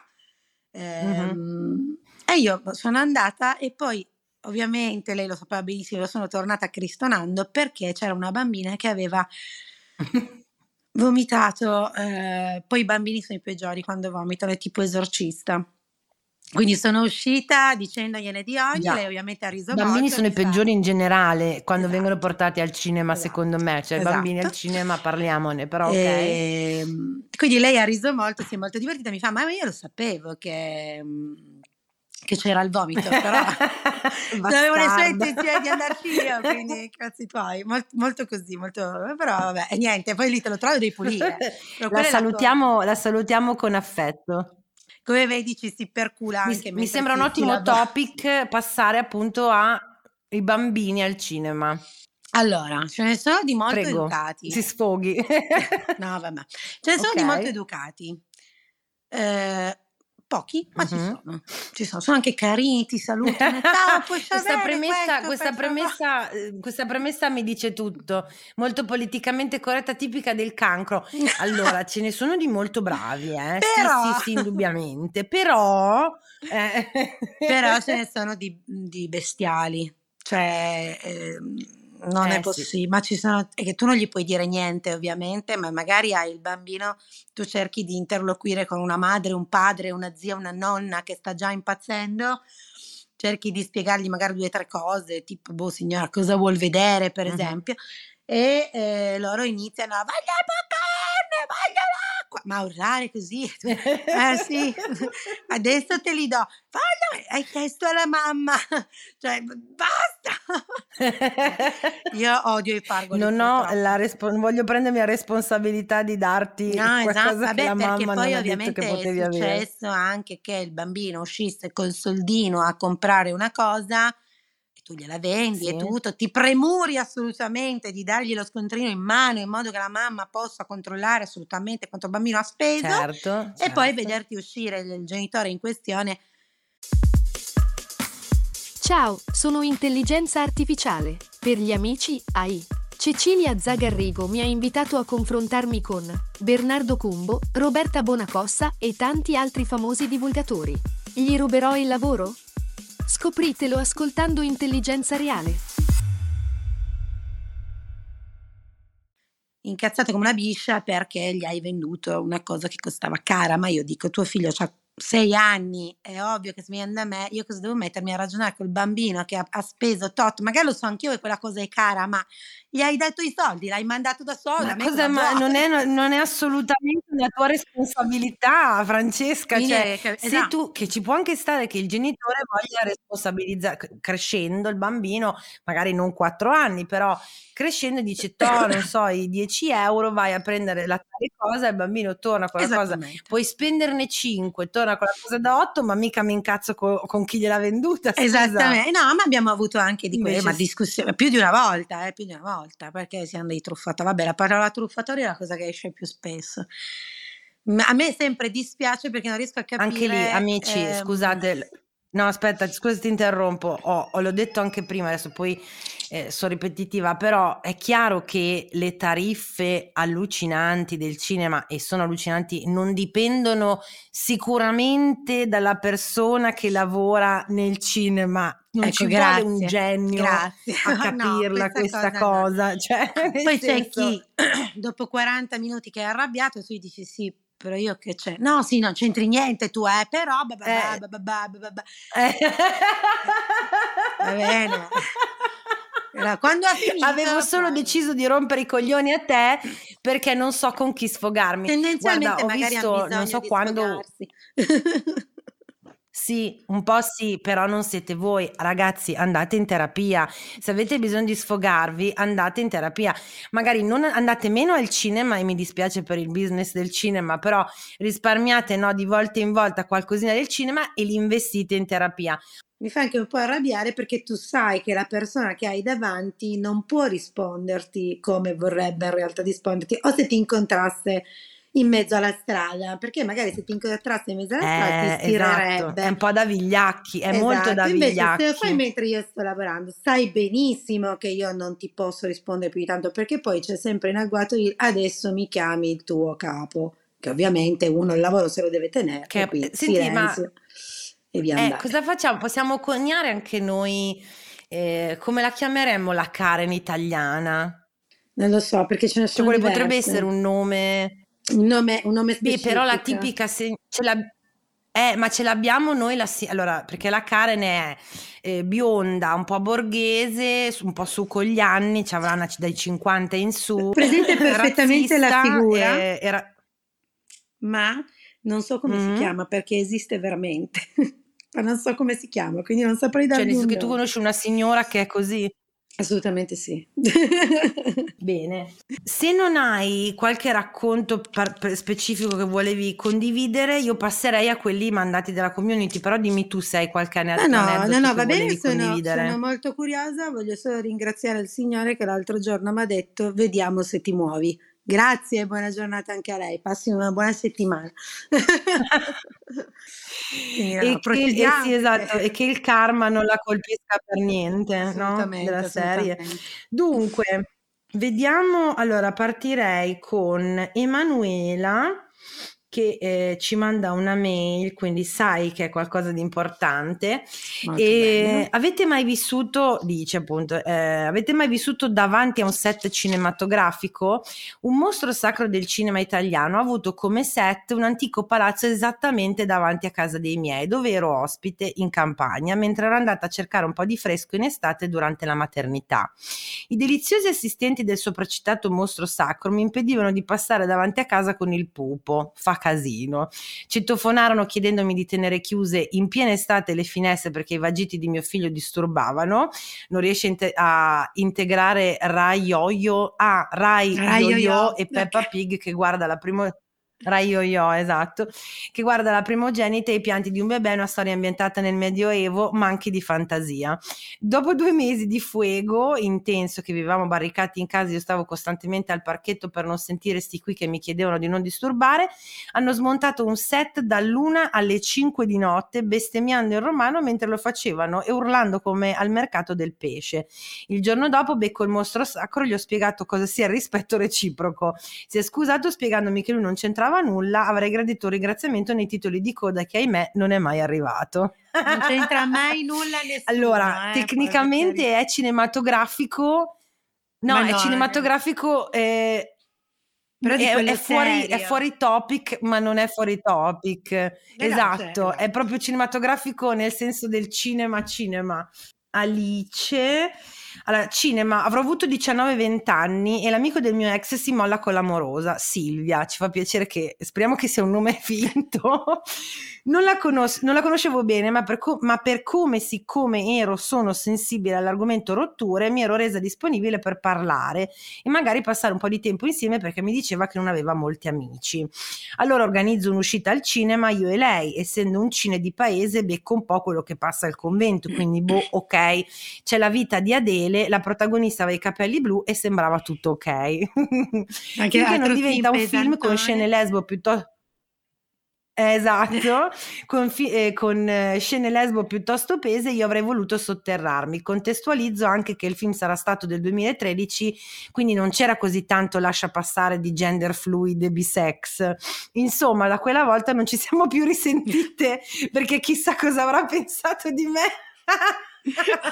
[SPEAKER 3] Um, mm-hmm. E io sono andata e poi ovviamente lei lo sapeva benissimo, io sono tornata cristonando perché c'era una bambina che aveva vomitato, eh, poi i bambini sono i peggiori quando vomitano, è tipo esorcista. Quindi sono uscita dicendogliene di oggi, yeah. lei ovviamente ha riso
[SPEAKER 1] I bambini sono i peggiori in generale quando esatto. vengono portati al cinema, esatto. secondo me, cioè esatto. i bambini al cinema parliamone, però ok. E,
[SPEAKER 3] ehm, quindi lei ha riso molto, si è molto divertita, mi fa "Ma io lo sapevo che che c'era il vomito, però avevo nessuna intenzione di andarci io, quindi cazzi tuoi, molto, molto così, molto, però vabbè, niente, poi lì te lo trovo devi pulire.
[SPEAKER 1] La salutiamo, la, la salutiamo con affetto
[SPEAKER 3] come vedi ci si percula
[SPEAKER 1] anche mi, mi sembra un ottimo topic passare appunto ai bambini al cinema
[SPEAKER 3] allora, ce ne sono di molto Prego, educati.
[SPEAKER 1] Si sfoghi.
[SPEAKER 3] no, vabbè. Ce ne sono okay. di molto educati. Eh, pochi, ma ci sono. Ci sono, sono anche carini, ti salutano. Ciao,
[SPEAKER 1] questa, premessa, questa, premessa, eh, questa premessa mi dice tutto, molto politicamente corretta, tipica del cancro. Allora, ce ne sono di molto bravi, eh? Però... Sì, sì, sì, indubbiamente, però...
[SPEAKER 3] Eh. però ce ne sono di, di bestiali, cioè... Eh, non eh, è possibile, sì. ma ci sono, è che tu non gli puoi dire niente ovviamente, ma magari hai il bambino, tu cerchi di interloquire con una madre, un padre, una zia, una nonna che sta già impazzendo, cerchi di spiegargli magari due o tre cose, tipo, boh signora, cosa vuol vedere per uh-huh. esempio, e eh, loro iniziano a voglio carne, voglio l'acqua, ma urlare così, eh sì, adesso te li do, voglio, hai chiesto alla mamma, cioè basta. Io odio i pargoli.
[SPEAKER 1] Non ho la respons- voglio prendermi la responsabilità di darti no, esatto. Vabbè, che
[SPEAKER 3] perché
[SPEAKER 1] poi
[SPEAKER 3] ovviamente
[SPEAKER 1] è
[SPEAKER 3] successo
[SPEAKER 1] avere.
[SPEAKER 3] anche che il bambino uscisse col soldino a comprare una cosa tu gliela vendi sì. e tutto, ti premuri assolutamente di dargli lo scontrino in mano in modo che la mamma possa controllare assolutamente quanto il bambino ha speso certo, e certo. poi vederti uscire il genitore in questione.
[SPEAKER 4] Ciao, sono intelligenza artificiale. Per gli amici AI. Cecilia Zagarrigo mi ha invitato a confrontarmi con Bernardo Cumbo, Roberta Bonacossa e tanti altri famosi divulgatori. Gli ruberò il lavoro? Scopritelo ascoltando Intelligenza Reale.
[SPEAKER 3] Incazzata come una biscia perché gli hai venduto una cosa che costava cara, ma io dico tuo figlio ha sei anni, è ovvio che se viene da me, io cosa devo mettermi a ragionare col bambino che ha, ha speso tot, magari lo so anch'io che quella cosa è cara, ma gli hai dato i soldi, l'hai mandato da solo.
[SPEAKER 1] Ma, cosa, ma non, è, non, è, assolutamente una tua responsabilità, Francesca. Cioè, che, esatto. se tu, che ci può anche stare che il genitore voglia responsabilizzare, crescendo il bambino, magari non quattro anni, però crescendo dice, to, non so, i 10 euro vai a prendere la tale cosa, il bambino torna con la cosa, puoi spenderne 5, torna con la cosa da 8, ma mica mi incazzo con, con chi gliel'ha venduta.
[SPEAKER 3] Scusa. Esattamente, no, ma abbiamo avuto anche di quelle, ma discussioni, più di una volta, eh, più di una volta volta perché siamo dei truffatori. Vabbè, la parola truffatore è la cosa che esce più spesso. A me sempre dispiace perché non riesco a capire.
[SPEAKER 1] Anche lì, amici, ehm... scusate, No, aspetta, scusa ti interrompo, oh, l'ho detto anche prima, adesso poi eh, sono ripetitiva, però è chiaro che le tariffe allucinanti del cinema, e sono allucinanti, non dipendono sicuramente dalla persona che lavora nel cinema. Non ecco, ci grazie, vuole un genio grazie. a capirla no, questa, questa cosa. cosa. No. Cioè,
[SPEAKER 3] poi senso... c'è chi dopo 40 minuti che è arrabbiato, tu gli dici sì, però io che c'è? No, sì, non c'entri niente tu, eh, però... Eh. Eh. Va bene. Quando ha finito,
[SPEAKER 1] Avevo solo deciso di rompere i coglioni a te perché non so con chi sfogarmi.
[SPEAKER 3] Tendenzialmente Guarda, ho visto, non so quando...
[SPEAKER 1] Sì, un po' sì, però non siete voi. Ragazzi, andate in terapia. Se avete bisogno di sfogarvi, andate in terapia. Magari non andate meno al cinema e mi dispiace per il business del cinema, però risparmiate no, di volta in volta qualcosina del cinema e li investite in terapia.
[SPEAKER 3] Mi fa anche un po' arrabbiare perché tu sai che la persona che hai davanti non può risponderti come vorrebbe in realtà risponderti, o se ti incontrasse in mezzo alla strada, perché magari se ti incontrassi in mezzo alla strada ti
[SPEAKER 1] Eh,
[SPEAKER 3] stirerebbe.
[SPEAKER 1] esatto, è un po' da vigliacchi, è molto
[SPEAKER 3] Esatto,
[SPEAKER 1] da
[SPEAKER 3] invece se lo fai
[SPEAKER 1] vigliacchi.
[SPEAKER 3] mentre io sto lavorando, sai benissimo che io non ti posso rispondere più di tanto perché poi c'è sempre in agguato il adesso mi chiami il tuo capo, che ovviamente uno il lavoro se lo deve tenere,
[SPEAKER 1] Che-
[SPEAKER 3] quindi
[SPEAKER 1] senti, ma-
[SPEAKER 3] silenzio e via
[SPEAKER 1] Eh,
[SPEAKER 3] andare.
[SPEAKER 1] cosa facciamo? Possiamo coniare anche noi, eh, come la chiameremmo la Karen italiana?
[SPEAKER 3] Non lo so perché ce ne
[SPEAKER 1] Cioè,
[SPEAKER 3] sono
[SPEAKER 1] quale potrebbe essere un nome...
[SPEAKER 3] un nome, un nome
[SPEAKER 1] Beh, però la tipica... se- ce l'ab- eh, ma ce l'abbiamo noi la... si- Allora, perché la Karen è eh, bionda, un po' borghese, un po' su con gli anni, ci avrà una- dai 50 in su.
[SPEAKER 3] Presente perfettamente la figura.
[SPEAKER 1] eh, era-
[SPEAKER 3] ma non so come
[SPEAKER 1] Mm.
[SPEAKER 3] si chiama perché esiste veramente. ma non so come si chiama, quindi non saprei
[SPEAKER 1] Cioè,
[SPEAKER 3] dargli
[SPEAKER 1] nel senso che tu conosci una signora che è così?
[SPEAKER 3] Assolutamente sì.
[SPEAKER 1] Bene. Se non hai qualche racconto par- specifico che volevi condividere, io passerei a quelli mandati dalla community, però dimmi tu se hai qualche
[SPEAKER 3] No, no,
[SPEAKER 1] aneddoto
[SPEAKER 3] no, no,
[SPEAKER 1] che
[SPEAKER 3] va bene, sono, sono molto curiosa, voglio solo ringraziare il Signore che l'altro giorno mi ha detto vediamo se ti muovi. Grazie e buona giornata anche a lei, passi una buona settimana. Quindi, no,
[SPEAKER 1] E che, eh sì, esatto, e che il karma non la colpisca per niente, no? Della serie. Dunque, vediamo, allora partirei con Emanuela che eh, ci manda una mail, quindi sai che è qualcosa di importante.
[SPEAKER 3] Molto
[SPEAKER 1] E avete mai vissuto, dice appunto, eh, avete mai vissuto davanti a un set cinematografico? Un mostro sacro del cinema italiano ha avuto come set un antico palazzo esattamente davanti a casa dei miei, dove ero ospite in campagna, mentre ero andata a cercare un po' di fresco in estate durante la maternità. I deliziosi assistenti del sopracitato mostro sacro mi impedivano di passare davanti a casa con il pupo, fa casino. Citofonarono chiedendomi di tenere chiuse in piena estate le finestre perché i vagiti di mio figlio disturbavano. Non riesce a inte- a integrare Rai Yo-Yo, ah, Rai
[SPEAKER 3] Rai
[SPEAKER 1] Yo-Yo
[SPEAKER 3] Yo-Yo,
[SPEAKER 1] e Peppa. Pig che guarda la prima Rai Yo-Yo, esatto, che guarda la primogenita e i pianti di un bebè, una storia ambientata nel Medioevo, ma anche di fantasia. Dopo due mesi di fuego intenso che vivevamo barricati in casa, io stavo costantemente al parchetto per non sentire sti qui che mi chiedevano di non disturbare, hanno smontato un set dall'una alle 5 di notte, bestemmiando in romano mentre lo facevano e urlando come al mercato del pesce. Il giorno dopo becco il mostro sacro, gli ho spiegato cosa sia il rispetto reciproco. Si è scusato spiegandomi che lui non c'entrava nulla, avrei gradito un ringraziamento nei titoli di coda che ahimè non è mai arrivato.
[SPEAKER 3] Non c'entra mai nulla nessuno.
[SPEAKER 1] Allora,
[SPEAKER 3] eh,
[SPEAKER 1] tecnicamente è cinematografico. No,
[SPEAKER 3] Ma
[SPEAKER 1] è
[SPEAKER 3] no,
[SPEAKER 1] cinematografico. eh,
[SPEAKER 3] Però di
[SPEAKER 1] è, è fuori, è fuori topic, ma non è fuori topic.
[SPEAKER 3] no,
[SPEAKER 1] esatto,
[SPEAKER 3] cioè,
[SPEAKER 1] è proprio cinematografico nel senso del cinema, cinema. Alice. Allora, cinema, avrò avuto 19-20 anni e l'amico del mio ex si molla con l'amorosa, Silvia. Ci fa piacere che, speriamo che sia un nome finto. Non la, conos- non la conoscevo bene, ma per, co- ma per come, siccome ero, sono sensibile all'argomento rotture, mi ero resa disponibile per parlare e magari passare un po' di tempo insieme perché mi diceva che non aveva molti amici. Allora organizzo un'uscita al cinema io e lei, essendo un cine di paese, becco un po' quello che passa al convento, quindi boh, ok, c'è la vita di Adele, la protagonista aveva i capelli blu e sembrava tutto ok.
[SPEAKER 3] Anche
[SPEAKER 1] Finché non diventa un
[SPEAKER 3] film
[SPEAKER 1] con scene lesbo piuttosto Esatto, con, fi- eh, con eh, scene lesbo piuttosto pese io avrei voluto sotterrarmi. Contestualizzo anche che il film sarà stato del 2013, quindi non c'era così tanto lascia passare di gender fluid e bisex. Insomma, da quella volta non ci siamo più risentite perché chissà cosa avrà pensato di me.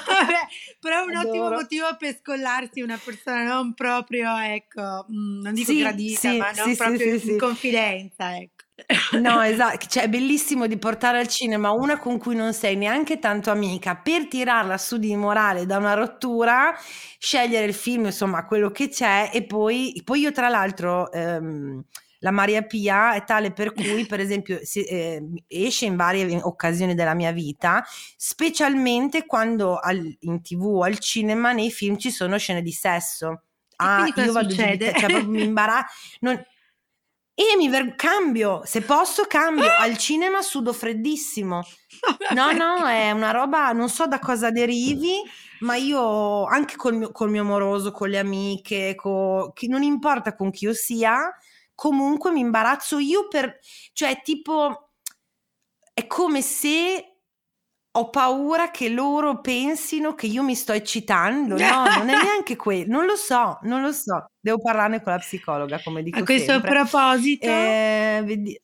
[SPEAKER 3] Vabbè, però è un ottimo
[SPEAKER 1] Adoro.
[SPEAKER 3] motivo per scollarsi una persona non proprio, ecco, mm, non dico
[SPEAKER 1] Sì,
[SPEAKER 3] gradita,
[SPEAKER 1] sì,
[SPEAKER 3] ma non
[SPEAKER 1] sì,
[SPEAKER 3] proprio in confidenza, ecco.
[SPEAKER 1] No, esatto, cioè è bellissimo di portare al cinema una con cui non sei neanche tanto amica per tirarla su di morale da una rottura, scegliere il film, insomma, quello che c'è e poi, poi io tra l'altro ehm, la Maria Pia è tale per cui, per esempio, si- eh, esce in varie occasioni della mia vita, specialmente quando al- in tv o al cinema nei film ci sono scene di sesso. Ah, io vado di
[SPEAKER 3] succede?
[SPEAKER 1] te- cioè proprio mi imbarazzo. non- e mi ver- cambio, se posso cambio, al cinema sudo freddissimo. No, no, è una roba, non so da cosa derivi, ma io anche col mio, col mio amoroso, con le amiche, co- non importa con chi io sia, comunque mi imbarazzo io per, cioè tipo, è come se ho paura che loro pensino che io mi sto eccitando. No, non è neanche quello. Non lo so, non lo so. Devo parlarne con la psicologa, come dico
[SPEAKER 3] A questo
[SPEAKER 1] sempre.
[SPEAKER 3] proposito, eh, vedi...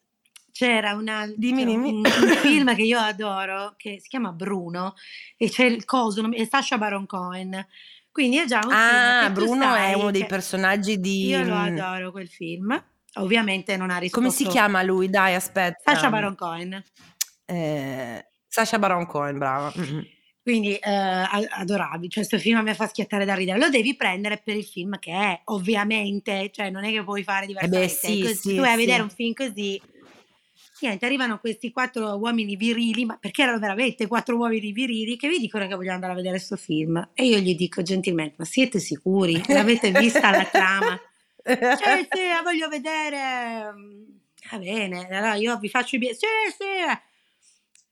[SPEAKER 3] c'era una, dimmi, dimmi. Un, un, film che io adoro, che si chiama Bruno, e c'è il coso, è Sasha Baron Cohen. Quindi è già un
[SPEAKER 1] ah,
[SPEAKER 3] film.
[SPEAKER 1] Bruno è uno dei personaggi di.
[SPEAKER 3] Io lo adoro quel film. Ovviamente non ha risposto.
[SPEAKER 1] Come si chiama lui? Dai, aspetta.
[SPEAKER 3] Sasha Baron Cohen.
[SPEAKER 1] Eh, Sasha Baron Cohen, brava. Mm-hmm.
[SPEAKER 3] Quindi eh, adoravi, cioè questo film a me fa schiattare da ridere, lo devi prendere per il film che è, ovviamente, cioè non è che puoi fare diversamente, eh beh, sì, così, sì, tu vai sì. a vedere un film così, niente, arrivano questi quattro uomini virili, ma perché erano veramente quattro uomini virili che vi dicono che vogliono andare a vedere questo film e io gli dico gentilmente, ma siete sicuri? L'avete vista la trama? cioè sì, la voglio vedere, va bene, allora io vi faccio i biglietti, sì sì,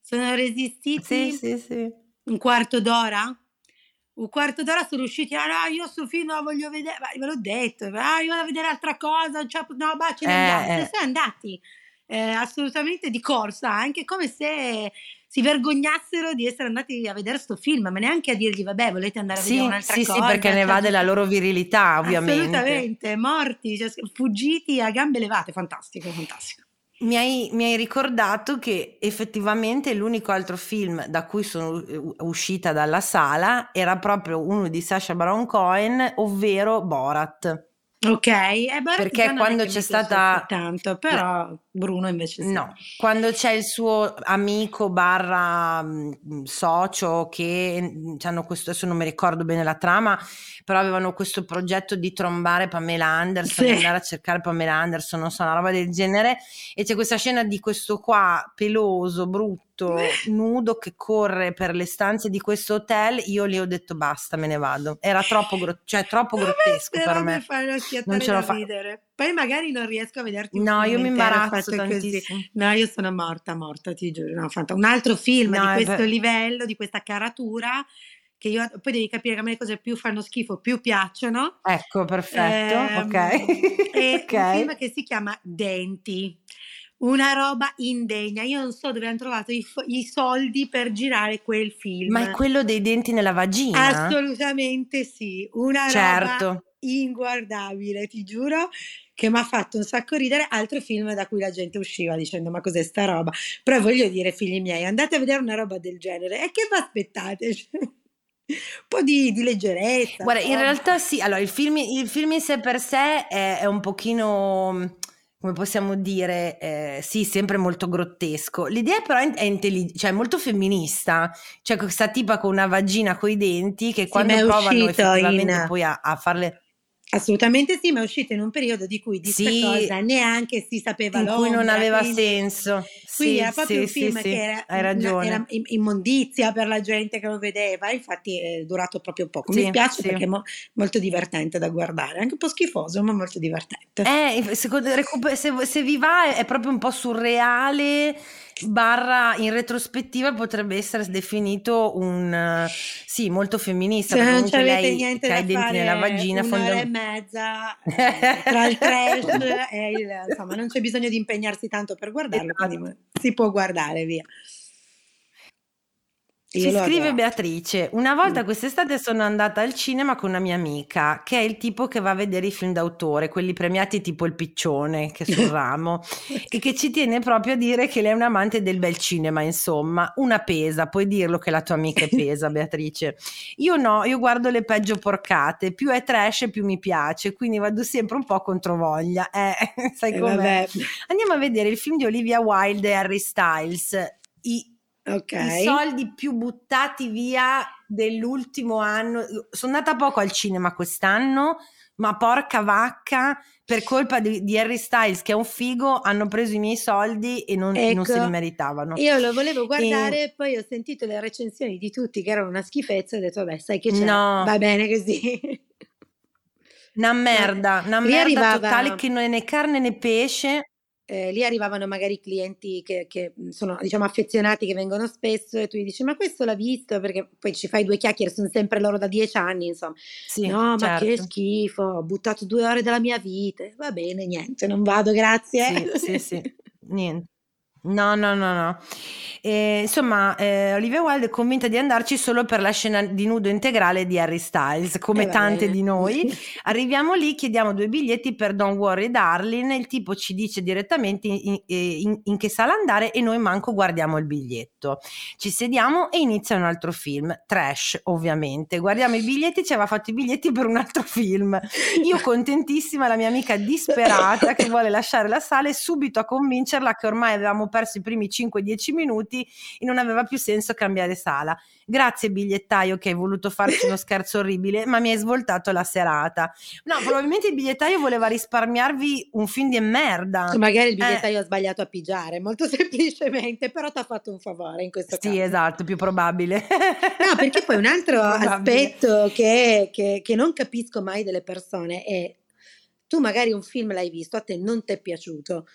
[SPEAKER 3] sono resistiti
[SPEAKER 1] sì, sì, sì.
[SPEAKER 3] un quarto d'ora? Un quarto d'ora sono usciti, ah no, io sto film lo voglio vedere, ma ve l'ho detto, ah, io vado a vedere altra cosa, cioè, no, ma ce ne eh, andati, eh. sono andati eh, assolutamente di corsa, anche come se si vergognassero di essere andati a vedere sto film, ma neanche a dirgli vabbè volete andare a vedere
[SPEAKER 1] sì,
[SPEAKER 3] un'altra
[SPEAKER 1] sì,
[SPEAKER 3] cosa.
[SPEAKER 1] Sì, sì, perché ne va della loro virilità ovviamente.
[SPEAKER 3] Assolutamente, morti, cioè, fuggiti a gambe levate, fantastico, fantastico.
[SPEAKER 1] Mi hai, mi hai, ricordato che effettivamente l'unico altro film da cui sono uscita dalla sala era proprio uno di Sasha Baron Cohen, ovvero Borat.
[SPEAKER 3] Ok, eh,
[SPEAKER 1] perché quando c'è stata
[SPEAKER 3] tanto, però Bruno invece sì.
[SPEAKER 1] No, quando c'è il suo amico barra mm, socio che mm, hanno questo, adesso non mi ricordo bene la trama, però avevano questo progetto di trombare Pamela Anderson, sì. andare a cercare Pamela Anderson, non so, una roba del genere, e c'è questa scena di questo qua peloso, brutto, nudo che corre per le stanze di questo hotel, io lì ho detto basta, me ne vado. Era troppo, gro- cioè, troppo grottesco per me.
[SPEAKER 3] Non ce l'ho fatta. Poi magari non riesco a vederti
[SPEAKER 1] No, io mi imbarazzo tantissimo.
[SPEAKER 3] Così. No, io sono morta, morta, ti giuro. No, un altro film no, di questo per... livello, di questa caratura, che io poi devi capire che a me le cose più fanno schifo, più piacciono.
[SPEAKER 1] Ecco, perfetto, eh, ok.
[SPEAKER 3] È okay. un film che si chiama Denti. Una roba indegna. Io non so dove hanno trovato i, i, soldi per girare quel film.
[SPEAKER 1] Ma è quello dei denti nella vagina?
[SPEAKER 3] Assolutamente sì. Una certo. roba inguardabile, ti giuro che mi ha fatto un sacco ridere, altro film da cui la gente usciva dicendo ma cos'è sta roba, però voglio dire figli miei andate a vedere una roba del genere e che vi aspettate? un po' di, di leggerezza.
[SPEAKER 1] Guarda, in realtà sì, allora il film, il film in sé per sé è, è un pochino come possiamo dire, eh, sì, sempre molto grottesco. L'idea però è, intellig- cioè molto femminista, cioè questa tipa con una vagina coi denti che sì, quando provano effettivamente in... poi a, a farle
[SPEAKER 3] Assolutamente sì, ma è uscita in un periodo di cui di sì, cosa neanche si sapeva
[SPEAKER 1] in cui non aveva quindi, senso.
[SPEAKER 3] Quindi
[SPEAKER 1] sì,
[SPEAKER 3] era proprio
[SPEAKER 1] sì,
[SPEAKER 3] un film che era,
[SPEAKER 1] hai ragione.
[SPEAKER 3] era immondizia per la gente che lo vedeva, infatti è durato proprio poco. Mi spiace perché è mo- molto divertente da guardare, anche un po' schifoso, ma molto divertente.
[SPEAKER 1] Eh, secondo, se, se vi va è proprio un po' surreale barra in retrospettiva potrebbe essere definito un sì molto femminista
[SPEAKER 3] se
[SPEAKER 1] non lei
[SPEAKER 3] niente ha i denti nella vagina un'ora fondam- e mezza eh, tra il trash e il insomma non c'è bisogno di impegnarsi tanto per guardarlo esatto. si può guardare via
[SPEAKER 1] ci scrive Beatrice, una volta mm. quest'estate sono andata al cinema con una mia amica, che è il tipo che va a vedere i film d'autore, quelli premiati tipo Il Piccione, che è sul ramo, e che ci tiene proprio a dire che lei è un amante del bel cinema, insomma, una pesa, puoi dirlo che la tua amica è pesa, Beatrice. Io no, io guardo le peggio porcate, più è trash più mi piace, quindi vado sempre un po' controvoglia, eh, sai eh, com'è? Andiamo a vedere il film di Olivia Wilde e Harry Styles, i Okay. I soldi più buttati via dell'ultimo anno. Sono andata poco al cinema quest'anno, ma porca vacca, per colpa di, di, Harry Styles, che è un figo, hanno preso i miei soldi e non, ecco, non se li ecco, meritavano.
[SPEAKER 3] Io lo volevo guardare, e... poi ho sentito le recensioni di tutti che erano una schifezza e ho detto, vabbè, sai che c'è, no. va bene così.
[SPEAKER 1] Una merda, una merda arrivava... totale che non è né carne né pesce.
[SPEAKER 3] Eh, lì arrivavano magari clienti che, che, sono diciamo affezionati, che vengono spesso e tu gli dici ma questo l'ha visto perché poi ci fai due chiacchiere, sono sempre loro da dieci anni insomma. Sì, no certo. ma che certo. schifo, ho buttato due ore della mia vita, va bene niente, non vado grazie.
[SPEAKER 1] Sì, sì, sì, niente. No, no, no, no. E, insomma, eh, Olivia Wilde è convinta di andarci solo per la scena di nudo integrale di Harry Styles, come eh, tante di noi. Arriviamo lì, chiediamo due biglietti per Don't Worry Darling, il tipo ci dice direttamente in, in, in, che sala andare e noi manco guardiamo il biglietto. Ci sediamo e inizia un altro film, trash ovviamente. Guardiamo i biglietti, ci aveva fatto i biglietti per un altro film. Io contentissima, la mia amica disperata che vuole lasciare la sala e subito a convincerla che ormai avevamo perso i primi 5-10 minuti e non aveva più senso cambiare sala. Grazie bigliettaio che hai voluto farci uno scherzo orribile, ma mi hai svoltato la serata. No, probabilmente il bigliettaio voleva risparmiarvi un film di merda.
[SPEAKER 3] Magari il bigliettaio eh. ha sbagliato a pigiare, molto semplicemente, però ti ha fatto un favore in questo
[SPEAKER 1] sì, caso. Sì, esatto, più probabile.
[SPEAKER 3] no, perché poi un altro aspetto che, che, che non capisco mai delle persone è tu magari un film l'hai visto, a te non ti è piaciuto,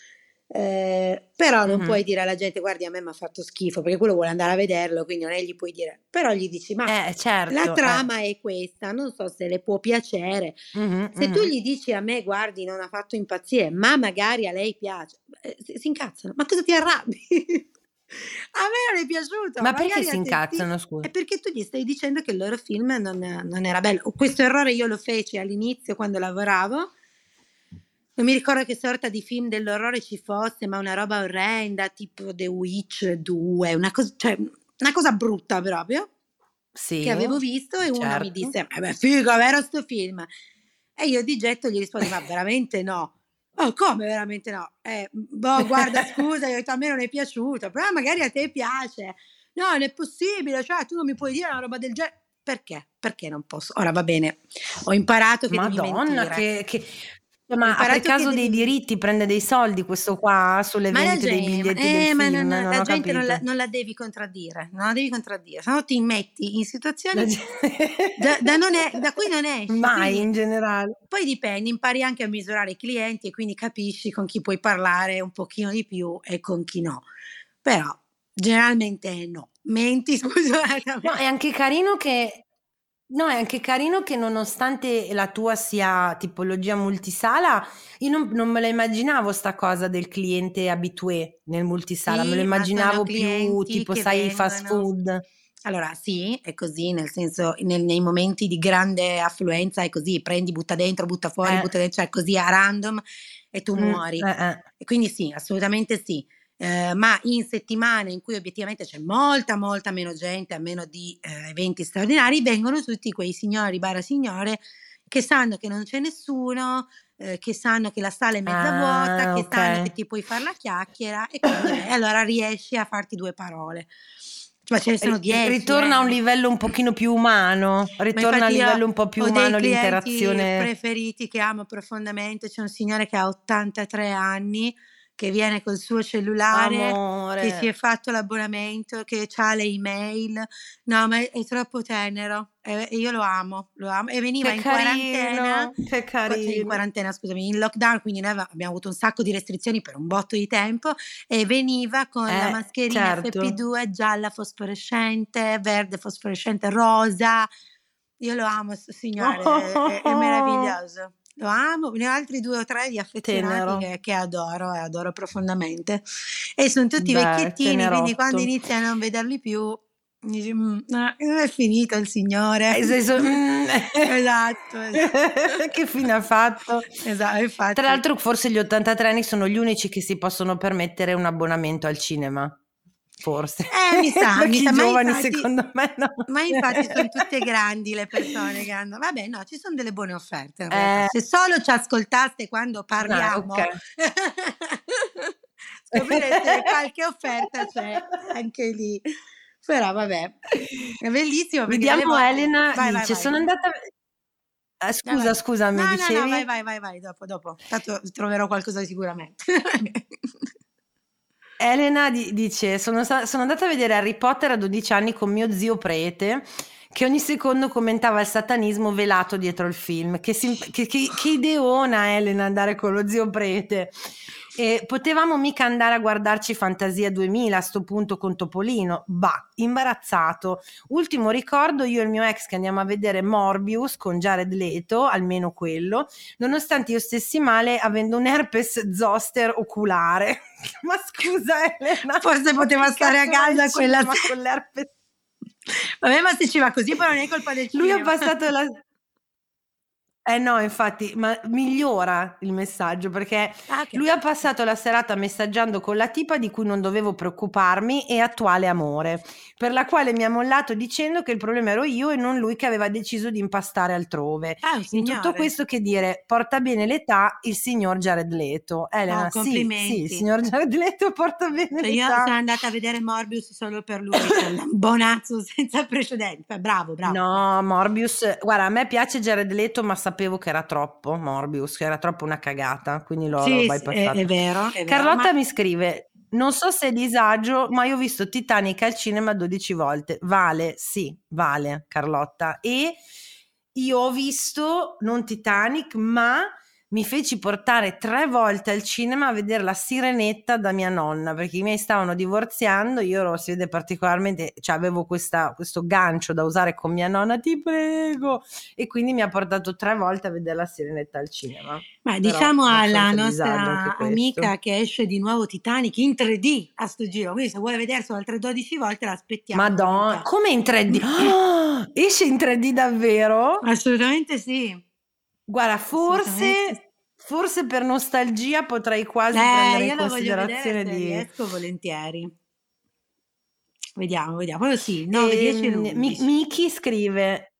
[SPEAKER 3] eh, però non mm-hmm. puoi dire alla gente guardi a me mi ha fatto schifo perché quello vuole andare a vederlo quindi non è gli puoi dire però gli dici ma eh, certo, la trama eh. è questa non so se le può piacere mm-hmm, se mm-hmm. tu gli dici a me guardi non ha fatto impazzire ma magari a lei piace eh, si, si incazzano ma cosa ti arrabbi A me non è piaciuto.
[SPEAKER 1] Ma perché si incazzano, scusa?
[SPEAKER 3] È perché tu gli stai dicendo che il loro film non, non era bello. Questo errore io lo feci all'inizio quando lavoravo non mi ricordo che sorta di film dell'orrore ci fosse, ma una roba orrenda, tipo The Witch 2, una cosa, cioè, una cosa brutta proprio. Sì, che avevo visto e certo. uno mi certo. disse: Ma beh, figo, vero sto film? E io di getto gli rispondi: Ma veramente no. Oh, come veramente no? Eh, boh, guarda, scusa, io a me non è piaciuto, però magari a te piace. No, non è possibile, cioè tu non mi puoi dire una roba del genere. Perché? Perché non posso? Ora va bene, ho imparato che
[SPEAKER 1] Madonna, che, che, ma a caso dei devi... diritti prende dei soldi questo qua sulle ma vendite dei biglietti eh, del ma film, non, non
[SPEAKER 3] la gente non la, non la, devi contraddire, non la devi contraddire, se no ti metti in situazioni da, da, è, da, cui non esci.
[SPEAKER 1] Mai quindi, in generale.
[SPEAKER 3] Poi dipende, impari anche a misurare i clienti e quindi capisci con chi puoi parlare un pochino di più e con chi no. Però generalmente no. Menti, scusate.
[SPEAKER 1] No, è anche carino che No, è anche carino che nonostante la tua sia tipologia multisala, io non, non me la immaginavo sta cosa del cliente abitué nel multisala, me lo immaginavo più tipo, sai, fast food.
[SPEAKER 3] Allora, sì, è così, nel senso, nel- nei momenti di grande affluenza è così, prendi, butta dentro, butta fuori, Eh, butta dentro, cioè così a random e tu mm, muori. eh, eh. E quindi sì, assolutamente sì. Eh, ma in settimane in cui obiettivamente c'è molta, molta meno gente, a meno di eh, eventi straordinari, vengono tutti quei signori, bara signore, che sanno che non c'è nessuno, eh, che sanno che la sala è mezza ah, vuota, che sanno che ti puoi fare la chiacchiera e, quindi, allora riesci a farti due parole.
[SPEAKER 1] Ma ce ne sono dieci. Ritorna eh. a un livello un pochino più umano, ritorna a un livello un po' più umano l'interazione.
[SPEAKER 3] preferiti che amo profondamente, c'è un signore che ha 83 anni, che viene col suo cellulare, Amore. che si è fatto l'abbonamento, che ha le email. No, ma è, è troppo tenero. E io lo amo, lo amo. E veniva che in carino, quarantena. Che carino. Cioè in quarantena, scusami, in lockdown, quindi noi abbiamo avuto un sacco di restrizioni per un botto di tempo. E veniva con eh, la mascherina certo. FP2 gialla fosforescente, verde fosforescente, rosa. Io lo amo, signore, oh. è, è meraviglioso lo amo, ne ho altri due o tre di affezionati che, che, adoro e adoro profondamente. E sono tutti Beh, vecchiettini, tenerotto. quindi quando inizi a non vederli più, dici, mm, no, è finito il signore.
[SPEAKER 1] Eh, senso, mm. esatto, esatto. che fine ha fatto? Esatto, infatti. Tra l'altro forse gli 83 anni sono gli unici che si possono permettere un abbonamento al cinema. Forse.
[SPEAKER 3] Eh, mi sa, mi sa. giovani infatti, secondo me no. Ma infatti sono tutte grandi le persone che hanno... Vabbè, no, ci sono delle buone offerte. Eh. Se solo ci ascoltaste quando parliamo... Ah, okay. scoprirete qualche offerta c'è anche lì. Però vabbè, è bellissimo.
[SPEAKER 1] Vediamo avevo... Elena vai, dice, vai, sono andata... Eh, scusa, vai. scusami, no, dicevi? No, no,
[SPEAKER 3] vai, vai, vai, vai, dopo, dopo. Tanto troverò qualcosa sicuramente.
[SPEAKER 1] Elena dice: sono, sono andata a vedere Harry Potter a 12 anni con mio zio prete che ogni secondo commentava il satanismo velato dietro il film. Che, sim- che, che, che ideona Elena andare con lo zio prete. E potevamo mica andare a guardarci Fantasia 2000 a sto punto con Topolino? Bah, imbarazzato. Ultimo ricordo, io e il mio ex che andiamo a vedere Morbius con Jared Leto, almeno quello, nonostante io stessi male avendo un herpes zoster oculare. ma scusa Elena.
[SPEAKER 3] Forse poteva stare a casa quella... Ma con l'herpes Vabbè, ma se ci va così, poi non è colpa del
[SPEAKER 1] cinema. Lui ha passato la, eh no, infatti, ma migliora il messaggio perché ah, lui ha passato la serata messaggiando con la tipa di cui non dovevo preoccuparmi e attuale amore, per la quale mi ha mollato dicendo che il problema ero io e non lui che aveva deciso di impastare altrove. Ah, In tutto questo che dire, porta bene l'età il signor Jared Leto. Elena, oh, sì, sì, il signor Jared Leto porta bene cioè,
[SPEAKER 3] l'età. Io sono andata a vedere Morbius solo per lui, cioè un bonazzo senza precedenti. Bravo, bravo.
[SPEAKER 1] No, Morbius, guarda, a me piace Jared Leto, ma sapevo che era troppo Morbius, che era troppo una cagata, quindi l'ho, sì, l'ho bypassato.
[SPEAKER 3] È, è vero, è
[SPEAKER 1] Carlotta
[SPEAKER 3] ma...
[SPEAKER 1] mi scrive, non so se è disagio, ma io ho visto Titanic al cinema 12 volte. Vale, sì, vale, Carlotta. E io ho visto non Titanic, ma mi feci portare tre volte al cinema a vedere la sirenetta da mia nonna perché i miei stavano divorziando io ero, si vede particolarmente cioè avevo questa, questo gancio da usare con mia nonna ti prego! E quindi mi ha portato tre volte a vedere la sirenetta al cinema.
[SPEAKER 3] Ma diciamo alla nostra amica che esce di nuovo Titanic in 3D a sto giro quindi se vuole vederselo altre 12 volte l'aspettiamo
[SPEAKER 1] madonna come in 3D oh, esce in 3D davvero?
[SPEAKER 3] assolutamente sì
[SPEAKER 1] Guarda, forse, forse per nostalgia potrei quasi eh, prendere in considerazione
[SPEAKER 3] di... riesco volentieri. Vediamo, vediamo. Poi sì, 9, 10 e
[SPEAKER 1] Miki scrive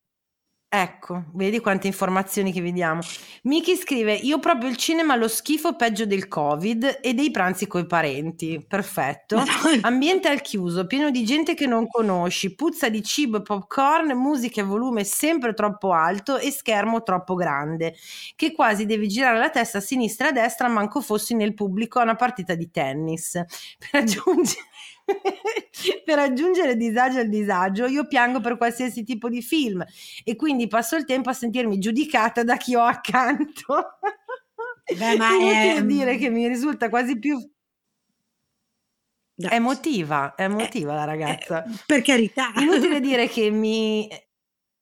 [SPEAKER 1] Ecco, vedi quante informazioni che vediamo. Miki scrive: Io proprio il cinema lo schifo peggio del Covid e dei pranzi coi parenti. Perfetto. Ambiente al chiuso, pieno di gente che non conosci, puzza di cibo e popcorn, musica a volume sempre troppo alto e schermo troppo grande, che quasi devi girare la testa a sinistra e a destra, manco fossi nel pubblico a una partita di tennis. Per aggiungere. per aggiungere disagio al disagio, io piango per qualsiasi tipo di film e quindi passo il tempo a sentirmi giudicata da chi ho accanto. Beh, ma Inutile è... dire che mi risulta quasi più è emotiva, è emotiva eh, la ragazza.
[SPEAKER 3] Eh, per carità.
[SPEAKER 1] Inutile dire che mi,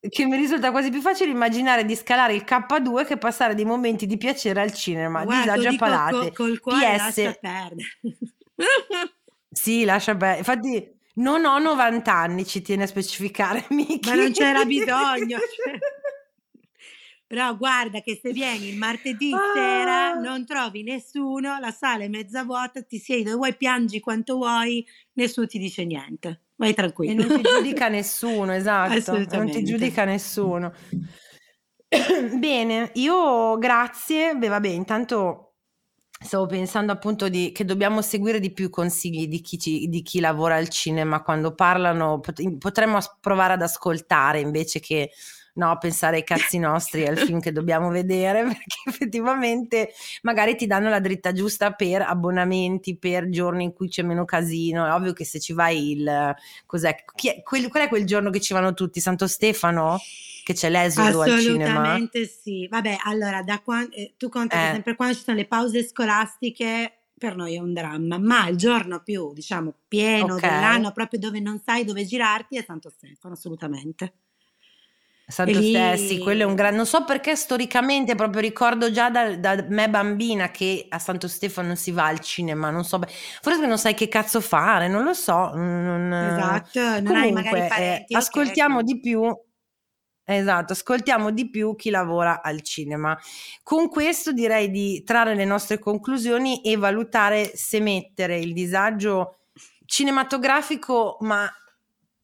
[SPEAKER 1] che mi risulta quasi più facile immaginare di scalare il K2 che passare dei momenti di piacere al cinema.
[SPEAKER 3] Guarda,
[SPEAKER 1] disagio a palate.
[SPEAKER 3] Col, col PS. lascia perdere.
[SPEAKER 1] Sì, lascia bene. Infatti, non ho 90 anni, ci tiene a specificare, Miki.
[SPEAKER 3] Ma non c'era bisogno. Cioè. Però guarda che se vieni il martedì ah. sera non trovi nessuno, la sala è mezza vuota, ti siedi dove vuoi, piangi quanto vuoi, nessuno ti dice niente. Vai tranquillo.
[SPEAKER 1] E non ti giudica nessuno, esatto. Non ti giudica nessuno. Bene, io grazie. Beh, vabbè, intanto Stavo pensando appunto di, che dobbiamo seguire di più i consigli di chi, ci, di chi lavora al cinema quando parlano, potremmo provare ad ascoltare invece che no, pensare ai cazzi nostri al film che dobbiamo vedere perché effettivamente magari ti danno la dritta giusta per abbonamenti, per giorni in cui c'è meno casino. È ovvio che se ci vai il cos'è? È, quel, qual è quel giorno che ci vanno tutti? Santo Stefano? che c'è l'esodo al cinema?
[SPEAKER 3] Assolutamente sì. Vabbè, allora, da quando, eh, tu conti eh. sempre quando ci sono le pause scolastiche, per noi è un dramma, ma il giorno più, diciamo, pieno okay. dell'anno, proprio dove non sai dove girarti, è Santo Stefano, assolutamente.
[SPEAKER 1] Santo lì... Stessi, quello è un gran... Non so perché storicamente proprio ricordo già da, da, me bambina che a Santo Stefano si va al cinema, non so, forse non sai che cazzo fare, non lo so. Non...
[SPEAKER 3] Esatto, non Comunque, magari parenti.
[SPEAKER 1] Eh, ascoltiamo di più Esatto, ascoltiamo di più chi lavora al cinema. Con questo direi di trarre le nostre conclusioni e valutare se mettere il disagio cinematografico, ma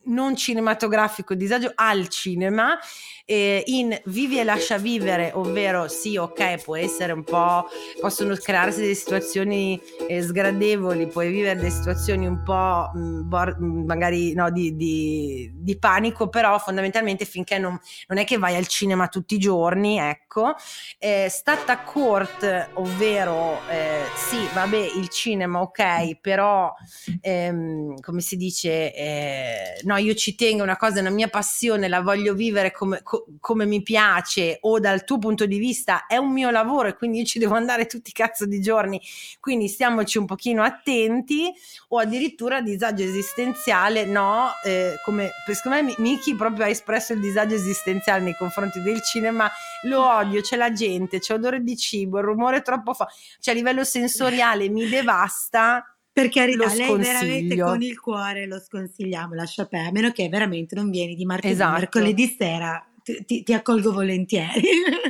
[SPEAKER 1] non cinematografico, disagio al cinema eh, in vivi e lascia vivere, ovvero sì, ok, può essere un po', possono crearsi delle situazioni eh, sgradevoli, puoi vivere delle situazioni un po' mh, mm, bor- mm, magari no, di, di, di, panico, però fondamentalmente finché non, non, è che vai al cinema tutti i giorni, ecco, ecco, eh, stata court, ovvero eh, sì, vabbè, il cinema ok, però ehm, come si dice, eh, no, io ci tengo, una cosa è una mia passione, la voglio vivere come, co- come mi piace o dal tuo punto di vista è un mio lavoro e quindi io ci devo andare tutti i cazzo di giorni, quindi stiamoci un pochino attenti o addirittura disagio esistenziale, no, eh, come secondo me Miki proprio ha espresso il disagio esistenziale nei confronti del cinema, lo odio, c'è la gente, c'è odore di cibo, il rumore troppo forte, cioè a livello sensoriale mi devasta.
[SPEAKER 3] Per carità, lei veramente con il cuore lo sconsigliamo, lascia perdere, a meno che veramente non vieni di martedì, esatto. mercoledì sera, ti, ti, accolgo volentieri.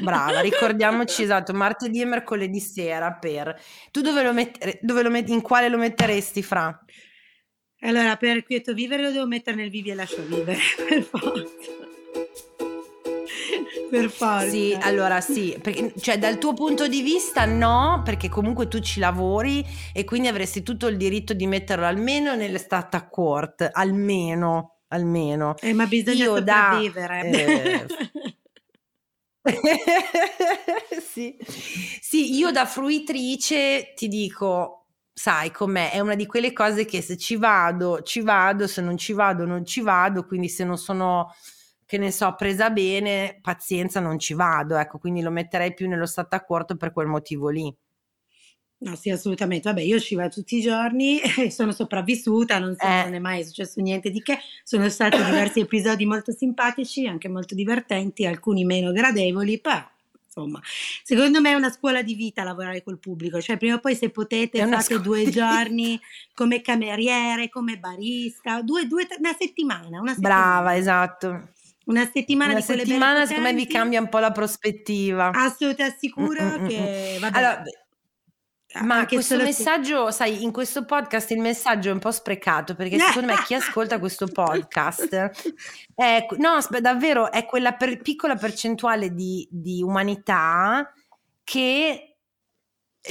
[SPEAKER 1] Brava, ricordiamoci esatto, martedì e mercoledì sera per... Tu dove lo mettere, dove lo met, in quale lo metteresti, Fra?
[SPEAKER 3] Allora, per quieto vivere lo devo mettere nel vivi e lascio vivere, per forza. Per forza.
[SPEAKER 1] Sì, allora sì, perché, cioè dal tuo punto di vista no, perché comunque tu ci lavori e quindi avresti tutto il diritto di metterlo almeno nell'estate a court, almeno, almeno.
[SPEAKER 3] Eh, ma bisogna Io sopravvivere. Da, eh,
[SPEAKER 1] sì. sì, io da fruitrice ti dico, sai com'è, è una di quelle cose che se ci vado, ci vado, se non ci vado, non ci vado, quindi se non sono, che ne so, presa bene, pazienza, non ci vado, ecco, quindi lo metterei più nello stato a corto per quel motivo lì.
[SPEAKER 3] No, sì, assolutamente. Vabbè, io ci vado tutti i giorni e sono sopravvissuta, non, so, eh. non è mai successo niente di che. Sono stati diversi episodi molto simpatici, anche molto divertenti, alcuni meno gradevoli, però insomma. Secondo me è una scuola di vita lavorare col pubblico, cioè prima o poi se potete fate due giorni come cameriere, come barista, due, due, una settimana, una settimana.
[SPEAKER 1] Brava, esatto.
[SPEAKER 3] Una settimana
[SPEAKER 1] una
[SPEAKER 3] di
[SPEAKER 1] settimana secondo me vi cambia un po' la prospettiva.
[SPEAKER 3] Assolutamente assicuro mm-hmm. che vabbè. Allora,
[SPEAKER 1] ma questo messaggio, sai, in questo podcast il messaggio è un po' sprecato perché secondo me chi ascolta questo podcast è, no, davvero è quella per, piccola percentuale di, di, umanità che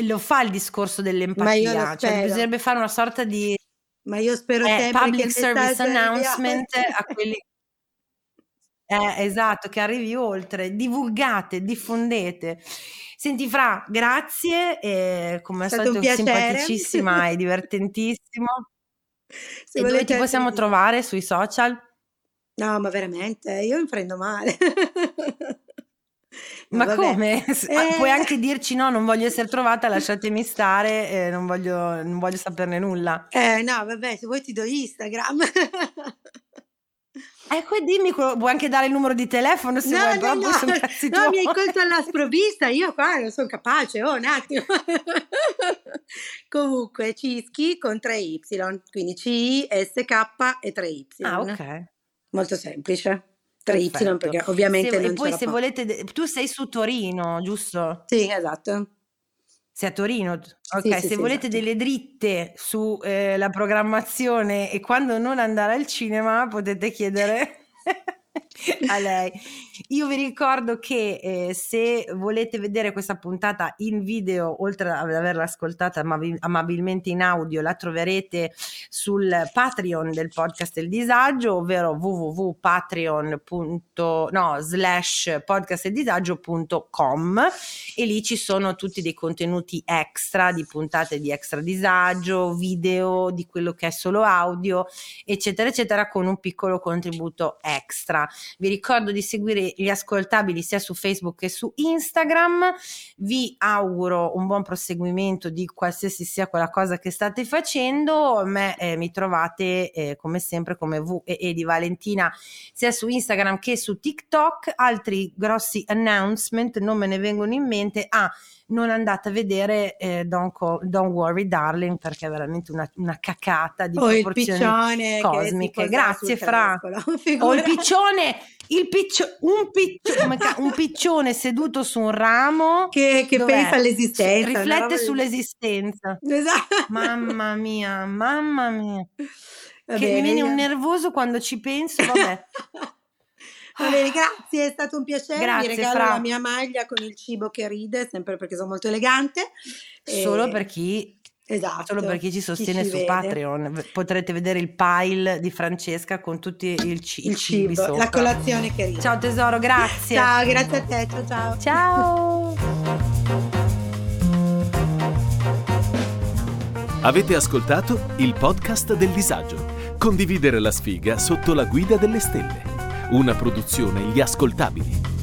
[SPEAKER 1] lo fa il discorso dell'empatia, cioè bisognerebbe fare una sorta di
[SPEAKER 3] ma io spero
[SPEAKER 1] eh, public service announcement a quelli eh, esatto, che arrivi oltre, divulgate, diffondete. Senti Fra, grazie, e come al solito simpaticissima e divertentissimo. Se e dove ti possiamo dire. trovare sui social?
[SPEAKER 3] No, ma veramente, io mi prendo male.
[SPEAKER 1] ma vabbè. come? Eh... Puoi anche dirci no, non voglio essere trovata, lasciatemi stare, eh, non, voglio, non voglio saperne nulla.
[SPEAKER 3] Eh no, vabbè, se vuoi ti do Instagram.
[SPEAKER 1] Ecco, dimmi, vuoi anche dare il numero di telefono se no, vuoi, no, però no, sono cazzi
[SPEAKER 3] no, mi hai colto alla sprovvista, io qua non sono capace, oh un attimo. Comunque, Cischi con 3Y, quindi C, S, K e 3Y.
[SPEAKER 1] Ah, ok.
[SPEAKER 3] Molto semplice. 3Y perché ovviamente se, non
[SPEAKER 1] E poi se volete, tu sei su Torino, giusto?
[SPEAKER 3] Sì, esatto.
[SPEAKER 1] Sei a Torino? Ok, sì, se sì, volete esatto. delle dritte sulla eh, programmazione e quando non andare al cinema potete chiedere a lei. Io vi ricordo che eh, se volete vedere questa puntata in video, oltre ad averla ascoltata amabil- amabilmente in audio, la troverete sul Patreon del podcast Il Disagio, ovvero www.patreon.com e lì ci sono tutti dei contenuti extra di puntate di extra disagio, video di quello che è solo audio, eccetera, eccetera, con un piccolo contributo extra. Vi ricordo di seguire gli ascoltabili sia su Facebook che su Instagram. Vi auguro un buon proseguimento di qualsiasi sia quella cosa che state facendo. Me eh, mi trovate eh, come sempre come VE di Valentina sia su Instagram che su TikTok. Altri grossi announcement non me ne vengono in mente. Ah, non andate a vedere eh, Don't, Call, Don't, Worry Darling perché è veramente una, una cacata di oh, proporzioni cosmiche. Grazie Fra. O oh, il piccione, il piccio, un, piccio, un, piccione seduto su un ramo
[SPEAKER 3] che, che pensa all'esistenza.
[SPEAKER 1] Riflette sull'esistenza. Esatto. Mamma mia, mamma mia. Va che mi viene un nervoso quando ci penso, vabbè.
[SPEAKER 3] Va bene, grazie, è stato un piacere. Grazie, Vi regalo Fra. la mia maglia con il cibo che ride, sempre perché sono molto elegante.
[SPEAKER 1] Solo e... per chi
[SPEAKER 3] Esatto.
[SPEAKER 1] Solo per chi ci sostiene chi ci su vede. Patreon. Potrete vedere il pile di Francesca con tutti il, ci- il cibi cibo,
[SPEAKER 3] la colazione che ride.
[SPEAKER 1] Ciao tesoro, grazie.
[SPEAKER 3] Ciao, grazie a te. Ciao ciao.
[SPEAKER 1] Ciao.
[SPEAKER 2] Avete ascoltato il podcast del disagio. Condividere la sfiga sotto la guida delle stelle. Una produzione Gli Ascoltabili.